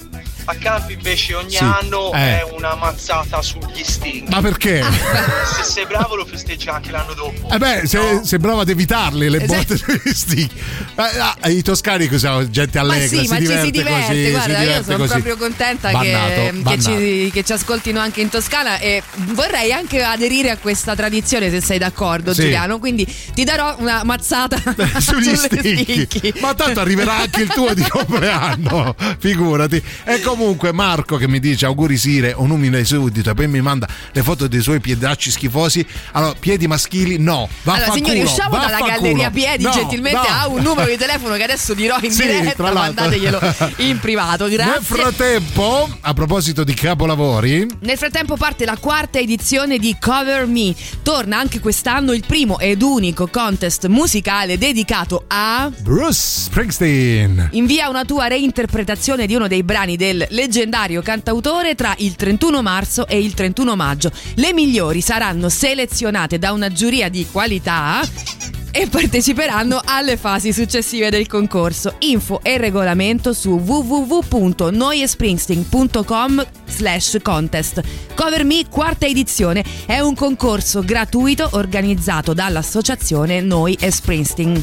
A Campi invece ogni Sì. anno Eh. è una mazzata sugli stinchi. Ma perché? Se sei bravo lo festeggi anche l'anno dopo. Eh beh, se, sembrava di evitarle le Esatto. botte degli stick. Eh, ah, I toscani cos'è? Gente Ma allegra, sì, si ma ci diverte si diverte, così, guarda, si io diverte sono così. proprio contenta Bannato, che, che bannato. ci, che ci ascoltino anche in Toscana e vorrei anche aderire a questa tradizione se sei d'accordo Sì. Giuliano, quindi ti darò una mazzata sugli stinchi. stinchi. Ma tanto arriverà anche il tuo di compleanno, figurati. E comunque Marco che mi dice auguri Sire, un umile suddito, e poi mi manda le foto dei suoi piedacci schifosi. Allora, piedi maschili no. Allora, Vaffanculo, signori, usciamo dalla galleria piedi No, gentilmente no. a un numero di telefono che adesso dirò in Sì, diretta, mandateglielo in privato, Nel grazie. frattempo, a proposito di capolavori, Nel frattempo parte la quarta edizione di Cover Me. Torna anche quest'anno il primo ed unico contest musicale dedicato a Bruce Springsteen. Invia una tua reinterpretazione di uno dei brani del leggendario cantautore tra il 31 marzo e il 31 maggio. Le migliori saranno selezionate da una giuria di qualità e parteciperanno alle fasi successive del concorso. Info e regolamento su www.noiespringsteen.com slash contest. Cover Me quarta edizione è un concorso gratuito organizzato dall'associazione Noi e Springsteen.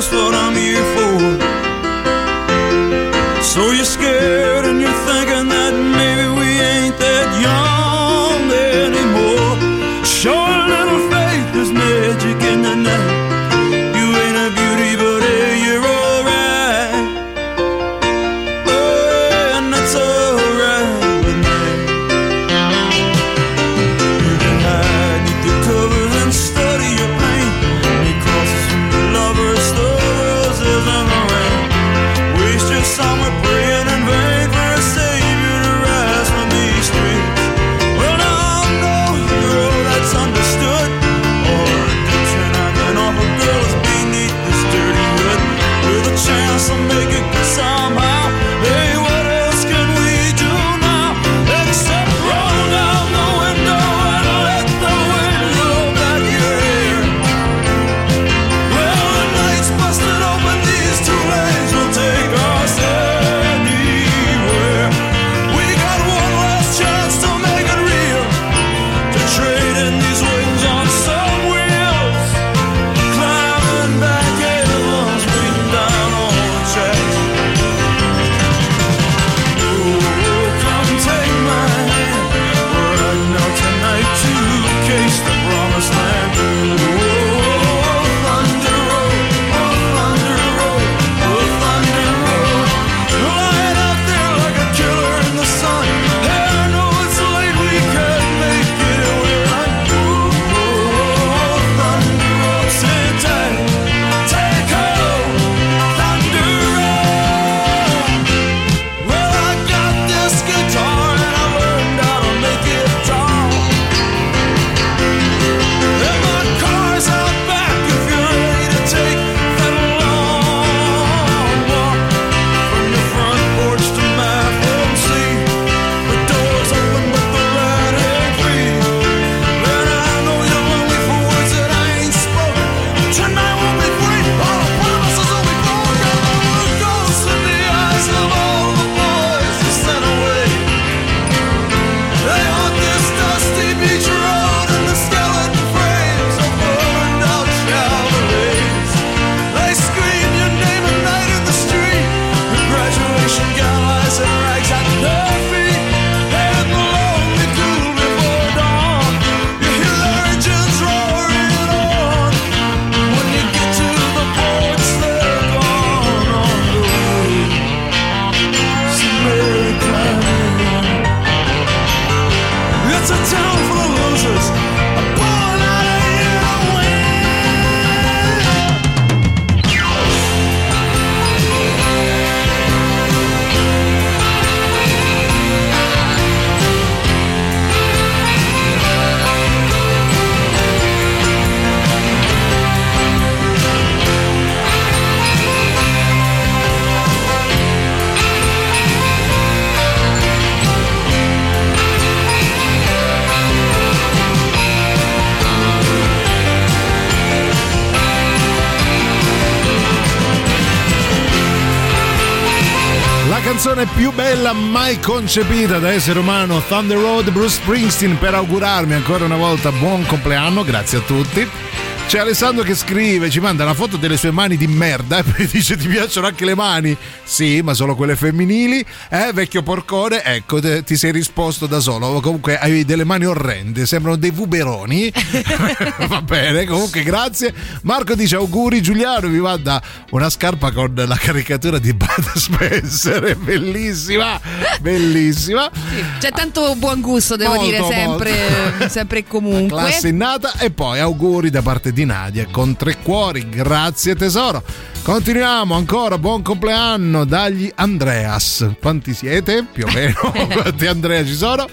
just what I'm here for. So you're scared concepita da essere umano, Thunder Road Bruce Springsteen, per augurarmi ancora una volta buon compleanno, grazie a tutti. C'è Alessandro che scrive, ci manda una foto delle sue mani di merda e poi dice ti piacciono anche le mani? Sì, ma solo quelle femminili. Eh, vecchio porcone, ecco, te- ti sei risposto da solo. Comunque hai delle mani orrende, sembrano dei vuberoni. Va bene, comunque grazie. Marco dice auguri Giuliano, vi manda una scarpa con la caricatura di Bud Spencer, è bellissima, bellissima. C'è tanto buon gusto, devo Molto, dire, sempre, sempre e comunque. Classe innata e poi auguri da parte di Nadia con tre cuori, grazie tesoro. Continuiamo ancora, buon compleanno dagli Andreas. Quanti siete? Più o meno, quanti Andrea ci sono?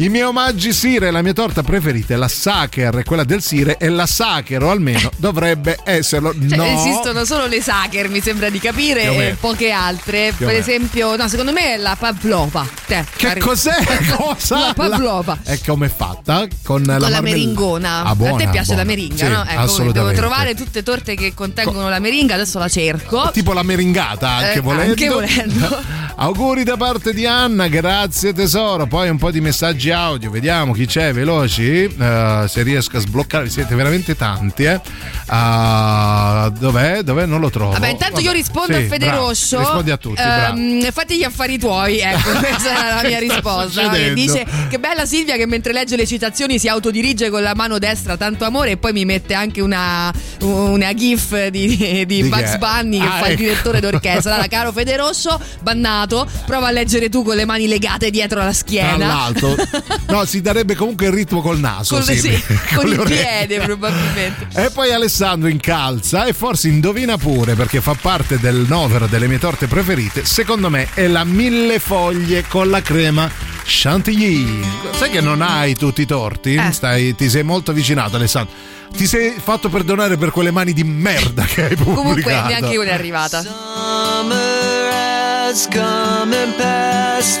I miei omaggi Sire, la mia torta preferita è la Sacher, quella del Sire è la Sacher, o almeno dovrebbe esserlo. Cioè, no. Esistono solo le Sacher, mi sembra di capire, e poche altre. Più per esempio, no, secondo me è la Pavlova. Te, Che arri- cos'è? Cosa? La Pavlova. E come è fatta? Con, la, Con la, marmella- meringona. Ah, buona, a te piace buona. la meringa, Sì, no? Ecco, devo trovare tutte torte che contengono la meringa, adesso la cerco. Tipo la meringata, anche Eh, volendo. anche volendo. Auguri da parte di Anna, grazie tesoro. Poi un po' di messaggi audio, vediamo chi c'è, veloci. eh, se riesco a sbloccare, siete veramente tanti, eh. Ah, dov'è? Dov'è? Non lo trovo. Vabbè, intanto io Vabbè, rispondo sì, a Fede bravo. Rosso. Rispondi a tutti, bravo. Ehm, fatti gli affari tuoi, ecco, questa è la mia risposta. Che dice che bella Silvia che mentre legge le citazioni si autodirige con la mano destra, tanto amore, e poi mi mette anche una, una gif di, di, Di Bugs che? Bunny che Ah, fa il ecco. direttore d'orchestra. Allora, caro Fede Rosso, bannato, prova a leggere tu con le mani legate dietro la schiena. Tra l'altro, no, si darebbe comunque il ritmo col naso. Con, sì, sì, con le il orecchie. piede probabilmente. E poi Alessandro incalza e forse indovina pure perché fa parte del novero delle mie torte preferite. Secondo me è la mille foglie con la crema chantilly. Sai che non hai tutti i torti? Eh. Stai- ti sei molto avvicinato Alessandro. Ti sei fatto perdonare per quelle mani di merda che hai pubblicato. Comunque neanche una è arrivata. Summer has come and passed.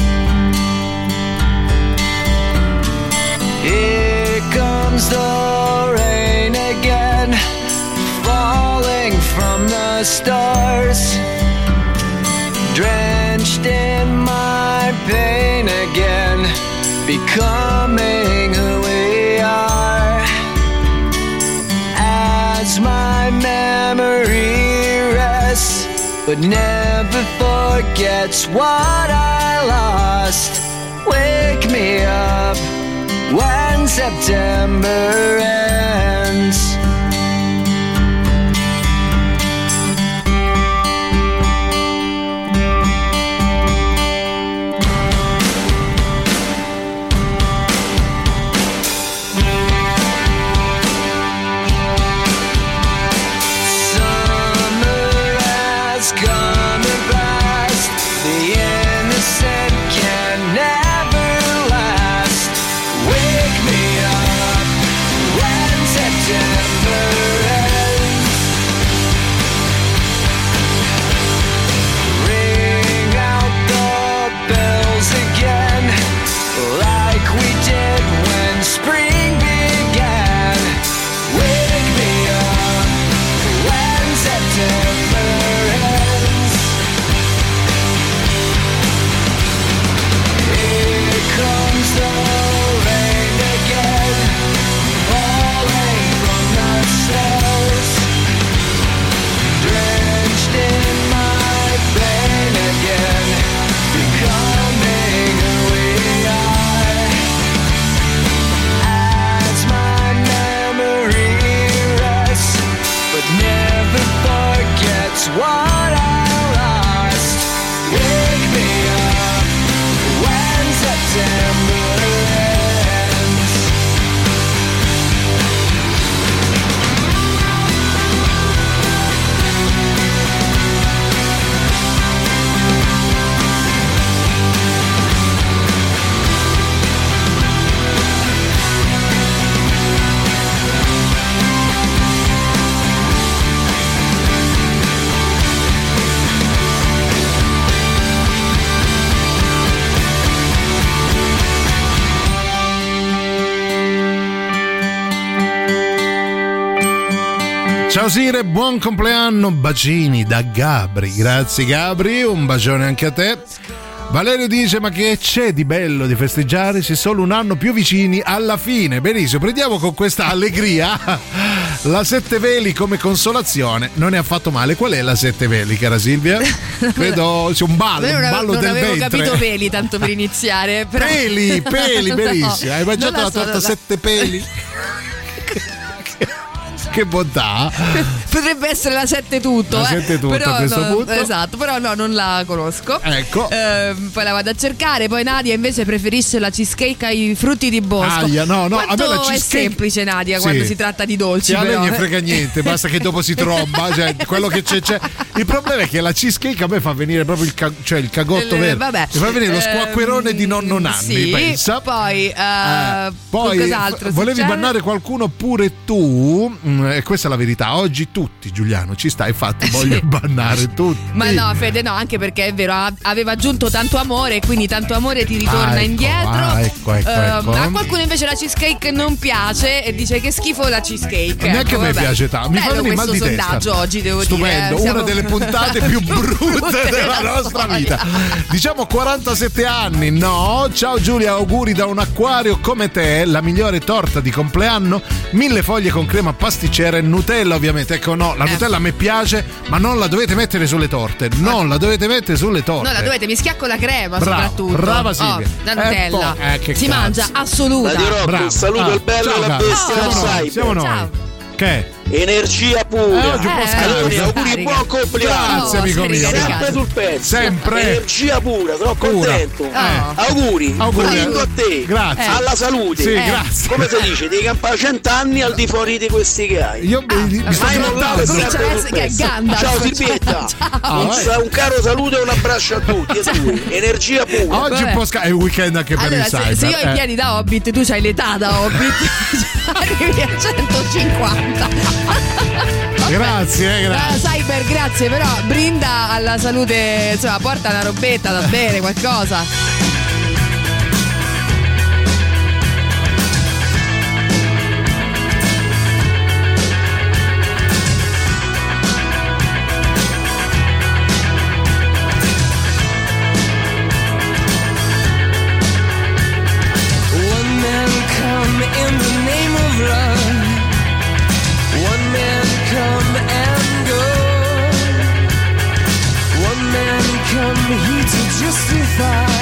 The rain again, falling from the stars, drenched in my pain again, becoming who we are. As my memory rests, but never forgets what I lost. Wake me up when September ends. Ciao Sire, buon compleanno, bacini da Gabri. Grazie Gabri, un bacione anche a te. Valerio dice: Ma che c'è di bello di festeggiare se solo un anno più vicini alla fine? Benissimo, prendiamo con questa allegria la Sette Veli come consolazione. Non è affatto male. Qual è la Sette Veli, cara Silvia? Credo sia un ballo, un non, ballo non del avevo ventre. capito peli tanto per iniziare. Però... Peli, peli, No, benissimo. Hai mangiato non la so, torta non- sette peli? che bontà! Potrebbe essere la 7 tutto. La eh. sette tutto Però a questo no, punto. Esatto, però no, non la conosco. Ecco. Ehm, poi la vado a cercare. Poi Nadia invece preferisce la cheesecake ai frutti di bosco. Aia, no, no, a me la è cheesecake- semplice Nadia Sì. quando si tratta di dolci. Sì, a lei però, ne eh. frega niente, basta che dopo si tromba, cioè quello che c'è c'è. Il problema è che la cheesecake a me fa venire proprio il, ca- cioè il cagotto Eh, vero. vabbè. Mi fa venire lo Ehm, squacquerone di nonno Nanni, Sì, pensa. poi, eh, Eh, poi volevi succede? bannare qualcuno pure tu, Mm, e questa è la verità. Oggi tutti, Giuliano, ci sta, infatti voglio bannare tutti. Ma no, Fede, no, anche perché è vero, aveva aggiunto tanto amore, quindi tanto amore ti ritorna Ah, ecco, indietro. ah, ecco, ecco, ecco. A qualcuno invece la cheesecake non piace e dice che schifo la cheesecake. Neanche a Ecco, me piace tanto, mi fa venire mal di testa. sondaggio oggi, devo Stupendo, dire. eh, una delle puntate più brutte della nostra vita. Diciamo 47 anni, no? Ciao Giulia, auguri da un acquario come te, la migliore torta di compleanno, mille foglie con crema pasticcera e Nutella ovviamente. Ecco no, Eh. la Nutella a me piace, ma non la dovete mettere sulle torte, non la dovete mettere sulle torte. No, la dovete mischiare con la crema Bravo, soprattutto. brava Silvia. Oh, la E Nutella. eh, che si cazzo. mangia assoluta. Radio Rock, Bravo. un saluto Ah, al bello ciao, e alla caro. bestia noi, cyber. siamo noi. Ciao. Che? Energia pura. Eh, oggi un po' scarico. Allora, auguri Carica. buon compleanno. Grazie, amico mio. Carica. Sempre sul pezzo. Sempre. Energia pura, sono contento. Eh. Auguri. Auguri. A te. Grazie. Alla salute. Sì, Eh. grazie. Come si dice? Devi campare cent'anni al di fuori di questi che hai. Io mi, mi sto Mai mollare grattando. Comincia sempre a sul essere che è pezzo. Gandalf. Ciao Silvietta. Ah, un, caro saluto e un abbraccio a tutti. E. Energia pura. Oggi un po' sca- è un weekend anche per il se, cyber. se io ho i eh. piedi da Hobbit, tu hai l'età da Hobbit, arrivi a 150. Grazie, eh, grazie. Ah, Cyber, grazie, però brinda alla salute, insomma, porta una robetta da bere, qualcosa. Come to justify.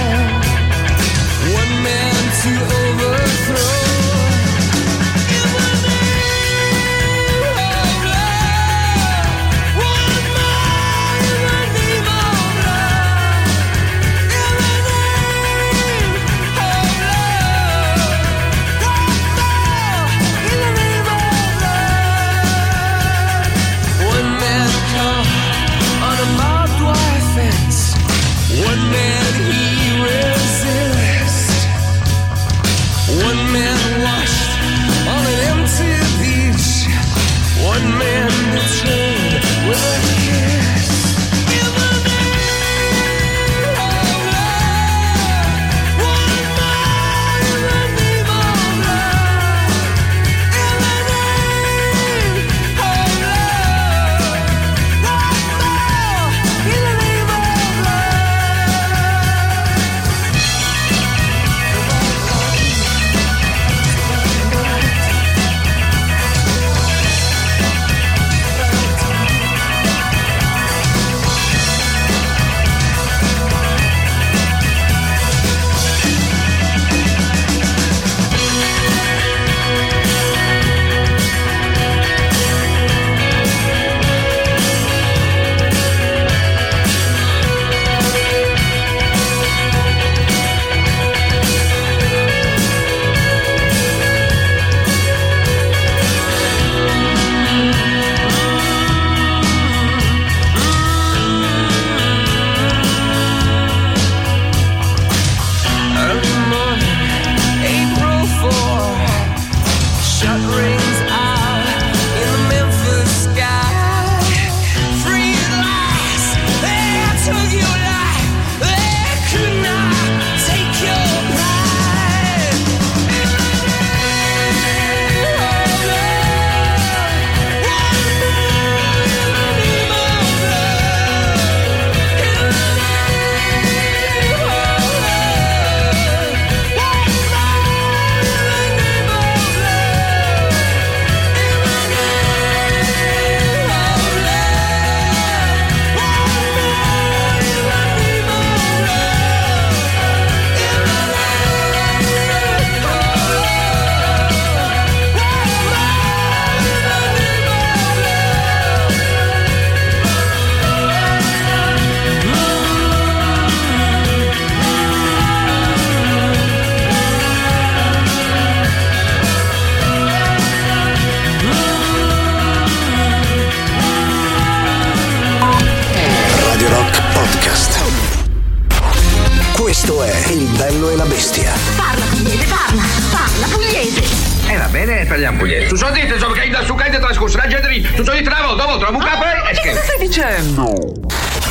Il bello e la bestia. Parla pugliese, parla, parla pugliese. Eh va bene, parliamo pugliese. Tu so dite, so che da su che trascorso la gente lì. Tu so di travo, dopo trovo un capo e Che scherzo. stai dicendo?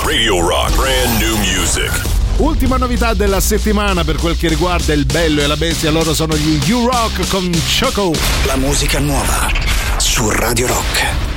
Radio Rock, brand new music. Ultima novità della settimana per quel che riguarda il bello e la bestia, loro sono gli U-Rock con Choco. La musica nuova su Radio Rock.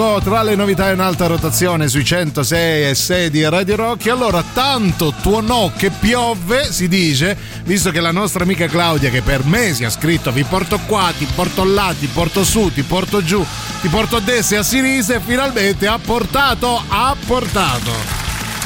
Choco tra le novità in alta rotazione sui 106 e 6 di Radio Rock. Allora, tanto tuonò che piove, si dice, visto che la nostra amica Claudia, che per mesi ha scritto vi porto qua, ti porto là, ti porto su, ti porto giù, ti porto a destra e a sinistra, e finalmente ha portato, ha portato.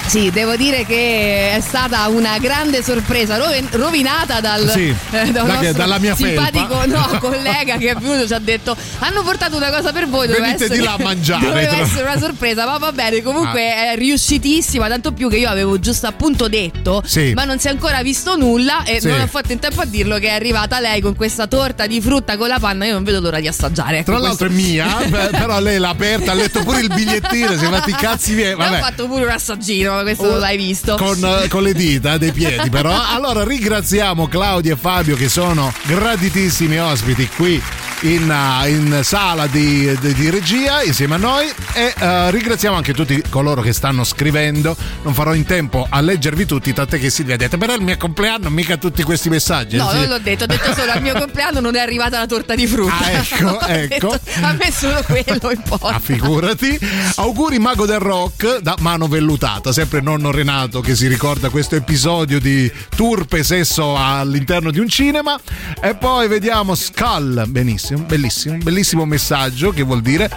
Sì, devo dire che è stata una grande sorpresa, rovi- rovinata dal, Sì, eh, da da che- dalla mia simpatico no, collega che è venuto ci ha detto hanno portato una cosa per voi, doveva Venite essere, di là a mangiare, doveva essere una sorpresa, ma va bene, comunque Ah. è riuscitissima, tanto più che io avevo giusto appunto detto, Sì. ma non si è ancora visto nulla e Sì. non ho fatto in tempo a dirlo che è arrivata lei con questa torta di frutta con la panna, io non vedo l'ora di assaggiare. ecco, Tra l'altro è mia, però lei l'ha aperta, ha letto pure il bigliettino, si è fatti i cazzi miei. Vabbè. fatto pure un assaggino, ma questo non l'hai visto. Con, eh, con le dita dei piedi però allora ringraziamo Claudia e Fabio che sono graditissimi ospiti qui in, uh, in sala di, di- di regia insieme a noi e uh, ringraziamo anche tutti coloro che stanno scrivendo non farò in tempo a leggervi tutti tant'è che Silvia ha detto però il mio compleanno mica tutti questi messaggi No, Sì. non l'ho detto, ho detto solo al mio compleanno non è arrivata la torta di frutta. Ah, ecco, detto, ecco. a me solo quello importa. Ah, figurati. Auguri Mago del Rock da mano vellutata, sempre nonno Renato che si ricorda questo episodio di turpe sesso all'interno di un cinema. E poi vediamo Skull, benissimo, bellissimo, bellissimo messaggio che vuol dire.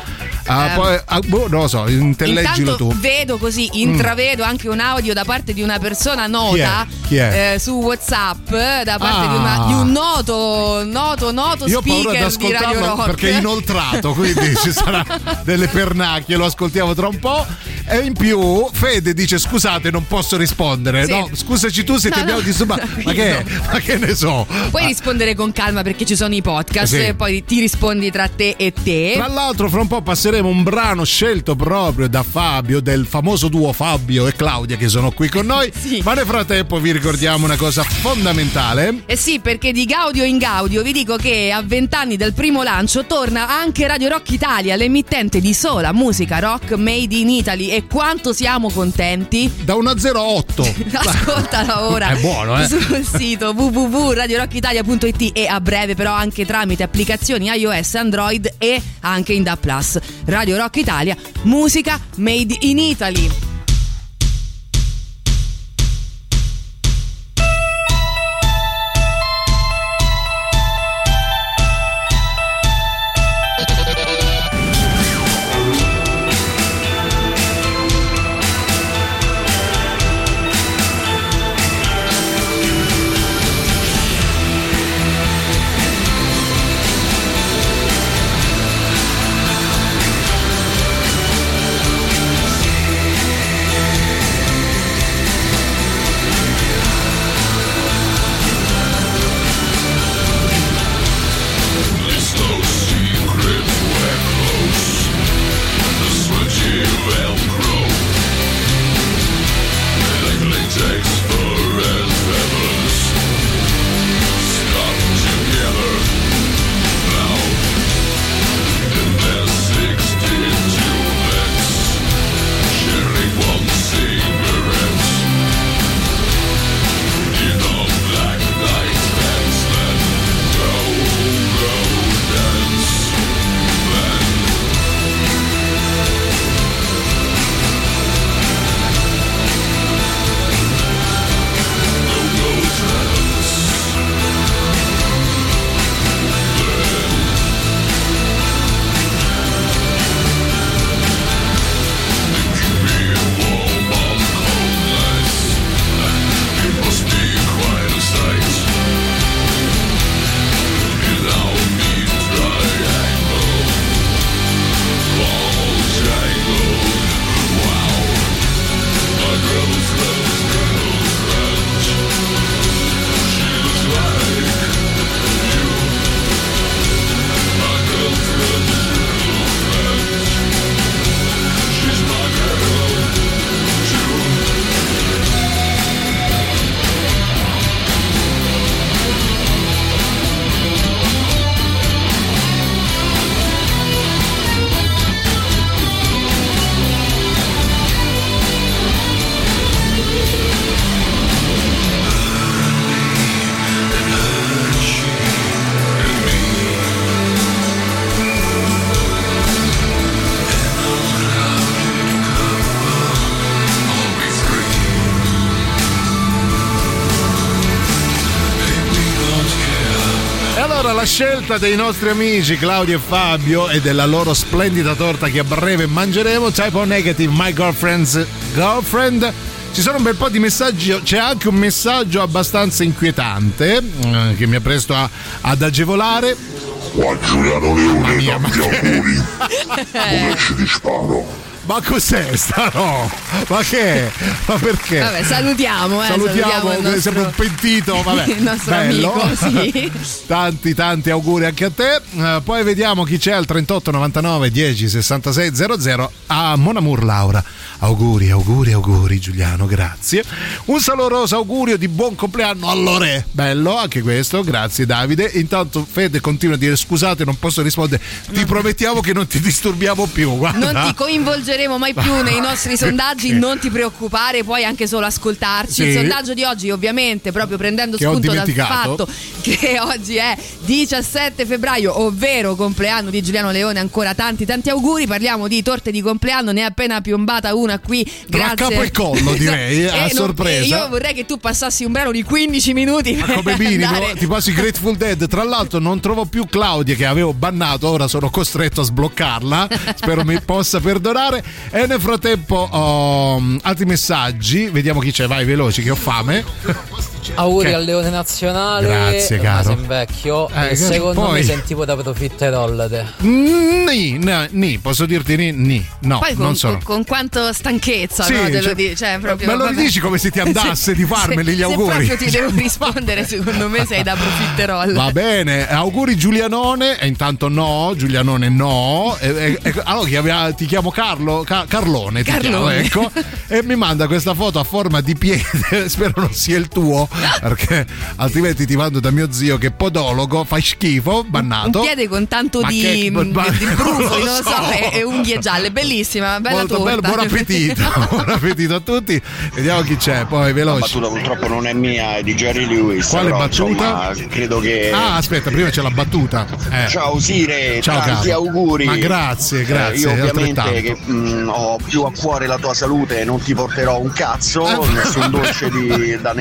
Ah, Ehm, poi, ah, boh, non lo so, intelleggilo tu. vedo così, intravedo anche un audio da parte di una persona nota Chi è? Chi è? eh, su WhatsApp da parte Ah. di, una- di un noto, noto, noto Io speaker di Radio Rock. perché è inoltrato, quindi ci sarà delle pernacchie, lo ascoltiamo tra un po'. E in più Fede dice scusate non posso rispondere. Sì. No, scusaci tu se No, ti abbiamo no, disturbato. Ma che, ma che ne so? Puoi rispondere con calma perché ci sono i podcast Sì. e poi ti rispondi tra te e te. Tra l'altro, fra un po' passeremo un brano scelto proprio da Fabio, del famoso duo Fabio e Claudia che sono qui con noi. Ma nel frattempo vi ricordiamo una cosa fondamentale. Eh sì, perché di Gaudio in Gaudio vi dico che a vent'anni dal primo lancio torna anche Radio Rock Italia, l'emittente di sola musica rock made in Italy. E quanto siamo contenti! Da 1 a 0 a 8. Ascoltala ora È buono, eh? sul sito www.radiorockitalia.it e a breve però anche tramite applicazioni iOS, Android e anche in DA+. Radio Rock Italia, musica made in Italy. La scelta dei nostri amici Claudio e Fabio e della loro splendida torta che a breve mangeremo, Type O Negative, My Girlfriend's Girlfriend. Ci sono un bel po' di messaggi, c'è anche un messaggio abbastanza inquietante eh, che mi appresto a- ad agevolare. Qua Giuliano Leone, tanti auguri. Rovesci di sparo. Ma cos'è sta no? Ma che? Ma perché? Vabbè, salutiamo, eh, Salutiamo, salutiamo nostro- sembra un pentito, vabbè. il nostro bello. amico, sì. tanti tanti auguri anche a te. Eh, poi vediamo chi c'è al 38 99 10 66 00 a Monamur Laura. Auguri, auguri, auguri Giuliano, grazie. Un saloroso augurio di buon compleanno a Lore. Bello anche questo, grazie Davide. Intanto Fede continua a dire scusate, non posso rispondere. Ti promettiamo che non ti disturbiamo più. Guarda. Non ti coinvolgeremo mai più nei nostri sondaggi, non ti preoccupare, puoi anche solo ascoltarci. Sì. Il sondaggio di oggi, ovviamente, proprio prendendo Che spunto dal fatto che oggi è 17 febbraio, ovvero compleanno di Giuliano Leone, ancora tanti tanti auguri. Parliamo di torte di compleanno, ne è appena piombata una qui. Tra Grazie. capo e collo, direi, a non- sorpresa. io vorrei che tu passassi un brano di 15 minuti per come andare- ti passi Grateful Dead tra l'altro non trovo più Claudia che avevo bannato ora sono costretto a sbloccarla spero mi possa perdonare e nel frattempo ho altri messaggi. Vediamo chi c'è. Vai veloci che ho fame Auguri Che- al Leone Nazionale. Grazie, ormai caro. sei invecchio. Eh, e secondo poi- me sentivo da profiterol te. Ni, ni, ni, posso dirti ni, ni. No, Poi con, non sono. con, con quanto stanchezza Sì, no, te cioè- lo dici, cioè, proprio, me lo vabbè. ridici come se ti andasse di farmeli gli auguri. Se proprio ti devo rispondere, secondo me sei da profiterol. Va bene, auguri Giulianone. E intanto no, Giulianone no. E- e- e- allora ti chiamo Carlo, Ca- Carlone, ti Carlone. chiamo, ecco. E mi manda questa foto a forma di piede. Spero non sia il tuo, perché altrimenti ti mando da mio zio che è podologo, fai schifo, bannato. Un piede con tanto Ma di, che- ma- di brufoli, non non lo so, so. e, e unghie gialle, bellissima, bella Molto torta. bello, buon appetito, buon appetito a tutti. Vediamo chi c'è, poi La veloce. battuta purtroppo non è mia, è di Jerry Lewis. Quale però, battuta? Insomma, credo che. Ah, aspetta, prima c'è la battuta. Eh. Ciao Sire, Ciao, tanti caro. auguri. Ma grazie, Eh, grazie. io ovviamente che mh, ho più a cuore la tua salute non ti porterò un cazzo, Eh. nessun dolce di- da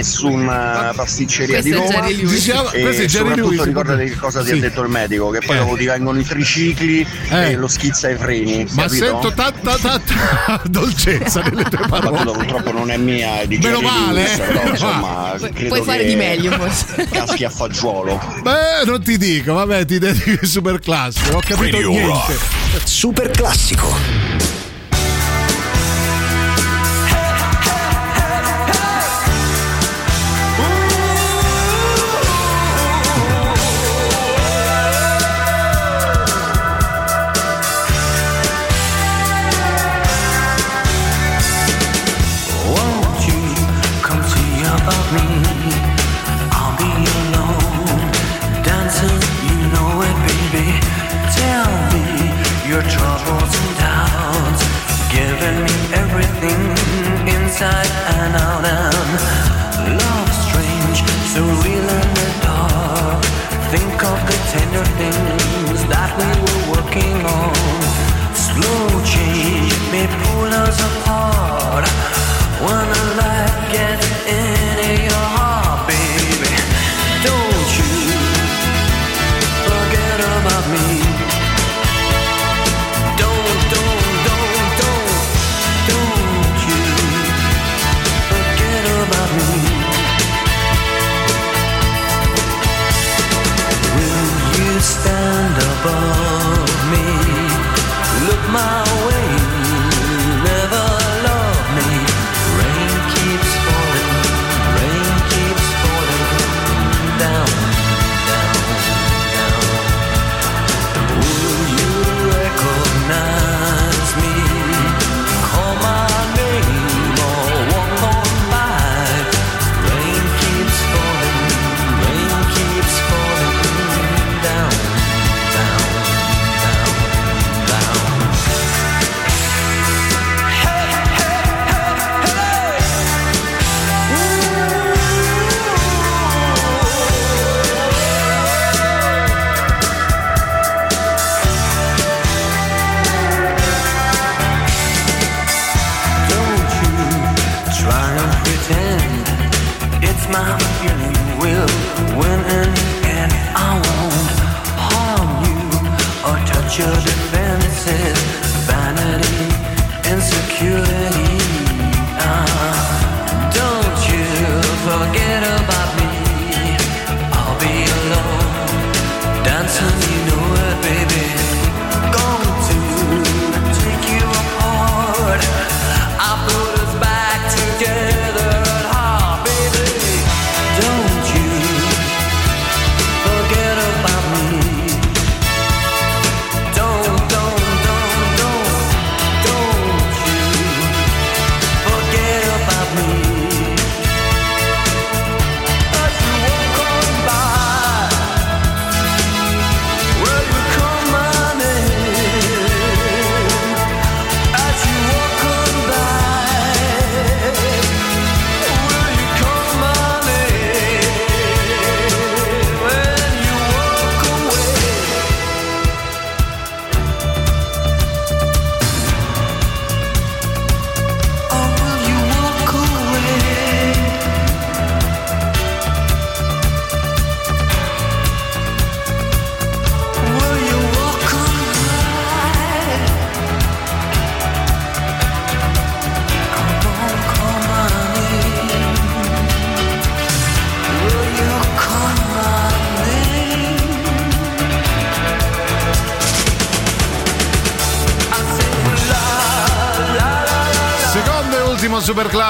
pasticceria di Questo Roma. Diciamo- e questo è soprattutto Lewis. ricordati che cosa ti Sì. ha detto il medico, che poi Eh. dopo ti vengono i tricicli Eh. e lo schizza ai freni. Ma capito? sento tanta, tanta dolcezza nelle tue battuta parole. purtroppo non è mia, è di Meno male, Lewis, eh. però insomma Pu- credo puoi fare che di meglio, forse. Caschi a fagiolo. Beh, non ti dico, vabbè, ti dedichi super classico. Ho capito Radio niente. Rock. Super classico.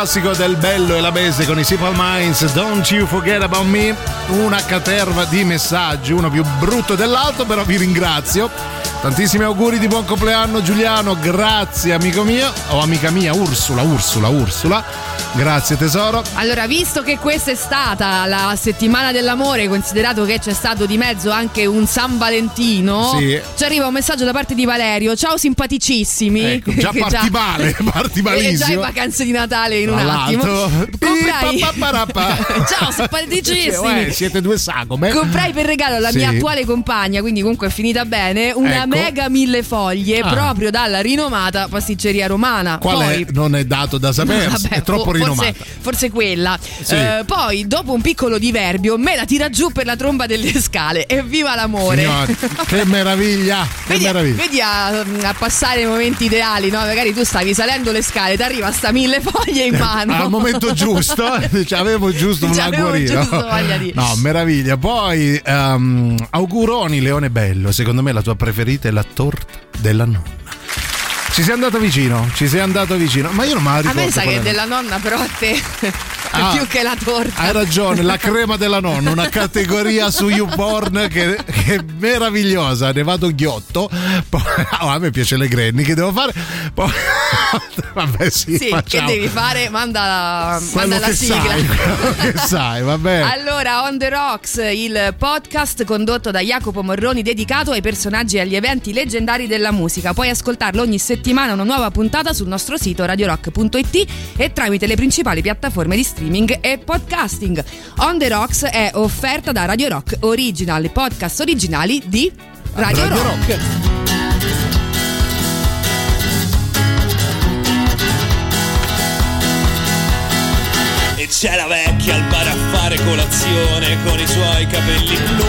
Classico del bello e la bese con i Simple Minds, Don't You Forget About Me, una caterva di messaggi, uno più brutto dell'altro, però vi ringrazio. Tantissimi auguri di buon compleanno Giuliano, grazie amico mio, o amica mia Ursula, Ursula, Ursula, grazie tesoro. Allora, visto che questa è stata la settimana dell'amore, considerato che c'è stato di mezzo anche un San Valentino, Sì. ci arriva un messaggio da parte di Valerio. Ciao simpaticissimi. Ecco, già parti male, parti E già in malissimo. vacanze di Natale in un Tra attimo. Comprai... Ciao, simpaticissimi. Eh, siete due sagome. Comprai per regalo alla Sì. mia attuale compagna, quindi comunque è finita bene, una Ecco. mega mille foglie Ah. proprio dalla rinomata pasticceria romana. Qual Poi, è? Non è dato da sapere, è troppo fo- rinomata. Forse, forse quella. Sì. Eh, poi, dopo un piccolo diverbio, me la tira giù per la tromba delle scale. Evviva l'amore! Signora, che meraviglia, che Vedi, meraviglia. vedi a, a passare i momenti ideali, no? Magari tu stavi salendo le scale, ti arriva sta mille foglie in mano. Al momento giusto, cioè, avevo giusto un C'avevo augurino. giusto No, meraviglia. Poi ehm, auguroni Leone Bello, secondo me la tua preferita è la torta della nonna. Ci sei andato vicino, ci sei andato vicino, ma io non me la A ricordo. me sa che era. della nonna, però a te Ah. più che la torta. Hai ragione, la crema della nonna, una categoria su YouPorn che, che è meravigliosa. Ne vado ghiotto. Poi, oh, a me piace le granny, che devo fare? Poi, vabbè, sì, Sì, che devi fare? Manda, manda la sigla. sai, che sai, va bene. Allora, On the Rocks, il podcast condotto da Jacopo Morroni dedicato ai personaggi e agli eventi leggendari della musica. Puoi ascoltarlo ogni settimana una nuova puntata sul nostro sito radiorock.it e tramite le principali piattaforme di streaming e podcasting. On the Rocks è offerta da Radio Rock Original, podcast originali di Radio, Radio Rock. E c'è la vecchia al bar a fare colazione con i suoi capelli blu.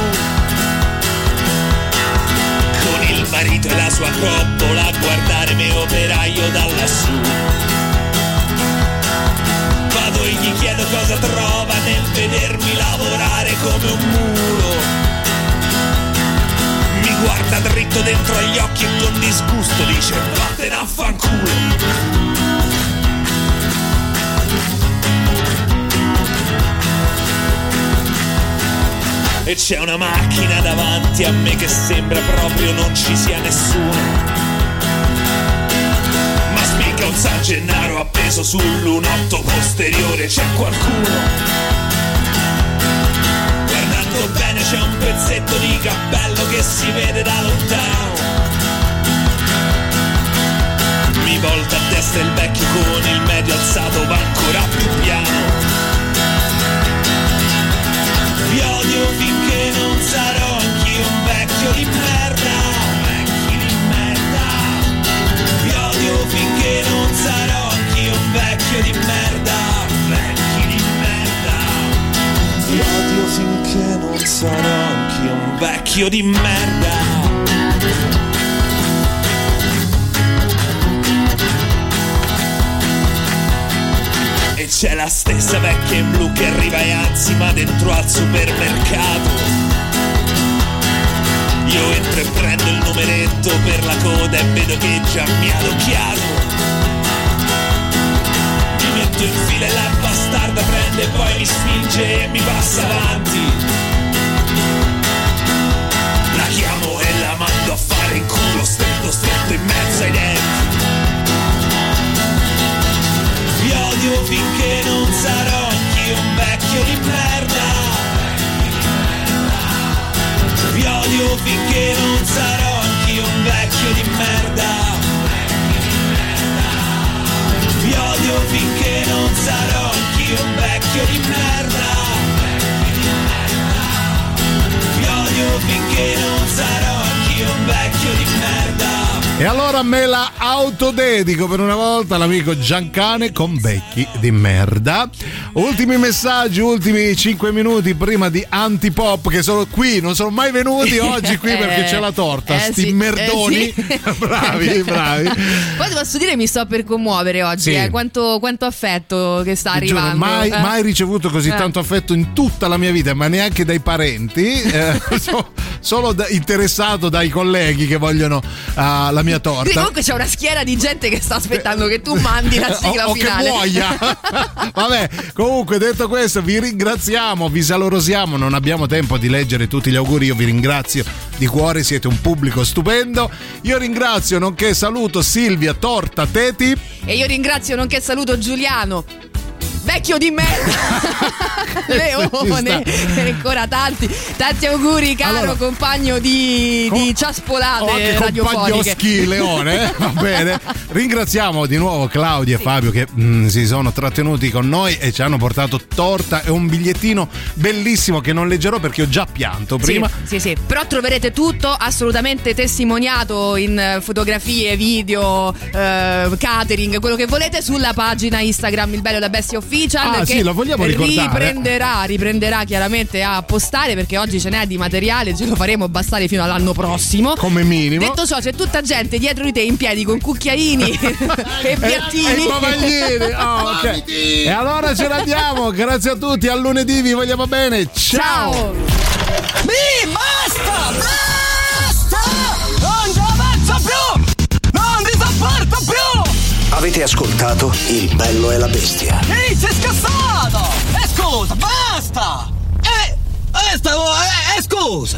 Con il marito e la sua coppola a guardare me operaio da lassù. E gli chiedo cosa trova nel vedermi lavorare come un muro. Mi guarda dritto dentro agli occhi e con disgusto dice vattene a fanculo. E c'è una macchina davanti a me che sembra proprio non ci sia nessuno. Un San Gennaro appeso sul lunotto posteriore, c'è qualcuno. Guardando bene c'è un pezzetto di cappello che si vede da lontano. Mi volta a destra il vecchio con il medio alzato va ancora più piano. Vi odio finché non sarò anch'io un vecchio di merda. Finché non sarò anch'io un vecchio di merda. Vecchi di merda. Vi odio finché non sarò anch'io un vecchio di merda. E c'è la stessa vecchia in blu che arriva e anzi ma dentro al supermercato. Io entro e prendo il numeretto per la coda e vedo che già mi ha adocchiato. Mi metto in fila e la bastarda prende e poi mi spinge e mi passa avanti. La chiamo e la mando a fare in culo stretto stretto in mezzo ai denti. Vi odio finché non sarò un vecchio di merda. Vi odio finché non sarò E allora me la autodedico per una volta all'amico Giancane con vecchi di merda. Ultimi messaggi, ultimi 5 minuti prima di Antipop che sono qui, non sono mai venuti oggi qui perché c'è la torta. Eh, Sti sì, merdoni. eh, sì. bravi, bravi. Poi ti posso dire, mi sto per commuovere oggi. Sì. eh, quanto, quanto affetto che sta Ti giuro, arrivando. mai, eh. mai ricevuto così Eh. tanto affetto in tutta la mia vita, ma neanche dai parenti, eh, so- solo da- interessato dai colleghi che vogliono ah, la mia Quindi torta. comunque c'è una schiera di gente che sta aspettando che tu mandi la sigla o, o che finale. muoia. Vabbè, comunque detto questo, vi ringraziamo, vi salorosiamo. Non abbiamo tempo di leggere tutti gli auguri. Io vi ringrazio di cuore, siete un pubblico stupendo. Io ringrazio, nonché saluto Silvia Torta Teti. E io ringrazio nonché saluto Giuliano. Vecchio di merda, Leone, e ancora tanti, tanti auguri, caro Allora, compagno di, di ciaspolate radiofoniche. Leone, eh? va bene. Ringraziamo di nuovo Claudia e Fabio che mm, si sono trattenuti con noi e ci hanno portato torta e un bigliettino bellissimo che non leggerò perché ho già pianto prima. Sì, sì, sì. Però troverete tutto assolutamente testimoniato in eh, fotografie, video, eh, catering, quello che volete sulla pagina Instagram Il Bello e la Bestia Official. Ah, che sì, lo vogliamo ricordare. Riprenderà, riprenderà chiaramente a postare perché oggi ce n'è di materiale, ce lo faremo bastare fino all'anno prossimo. Come minimo. Detto ciò, c'è tutta gente dietro di te in piedi con cucchiaini e piattini. E bavaglini. Oh, ok. E allora ce l'abbiamo. Grazie a tutti. A lunedì vi vogliamo bene. Ciao. Mi basta! Basta! Avete ascoltato Il bello e la bestia. Ehi, sei scassato! E scusa, basta! Eh, eh, stavo, eh, eh, scusa!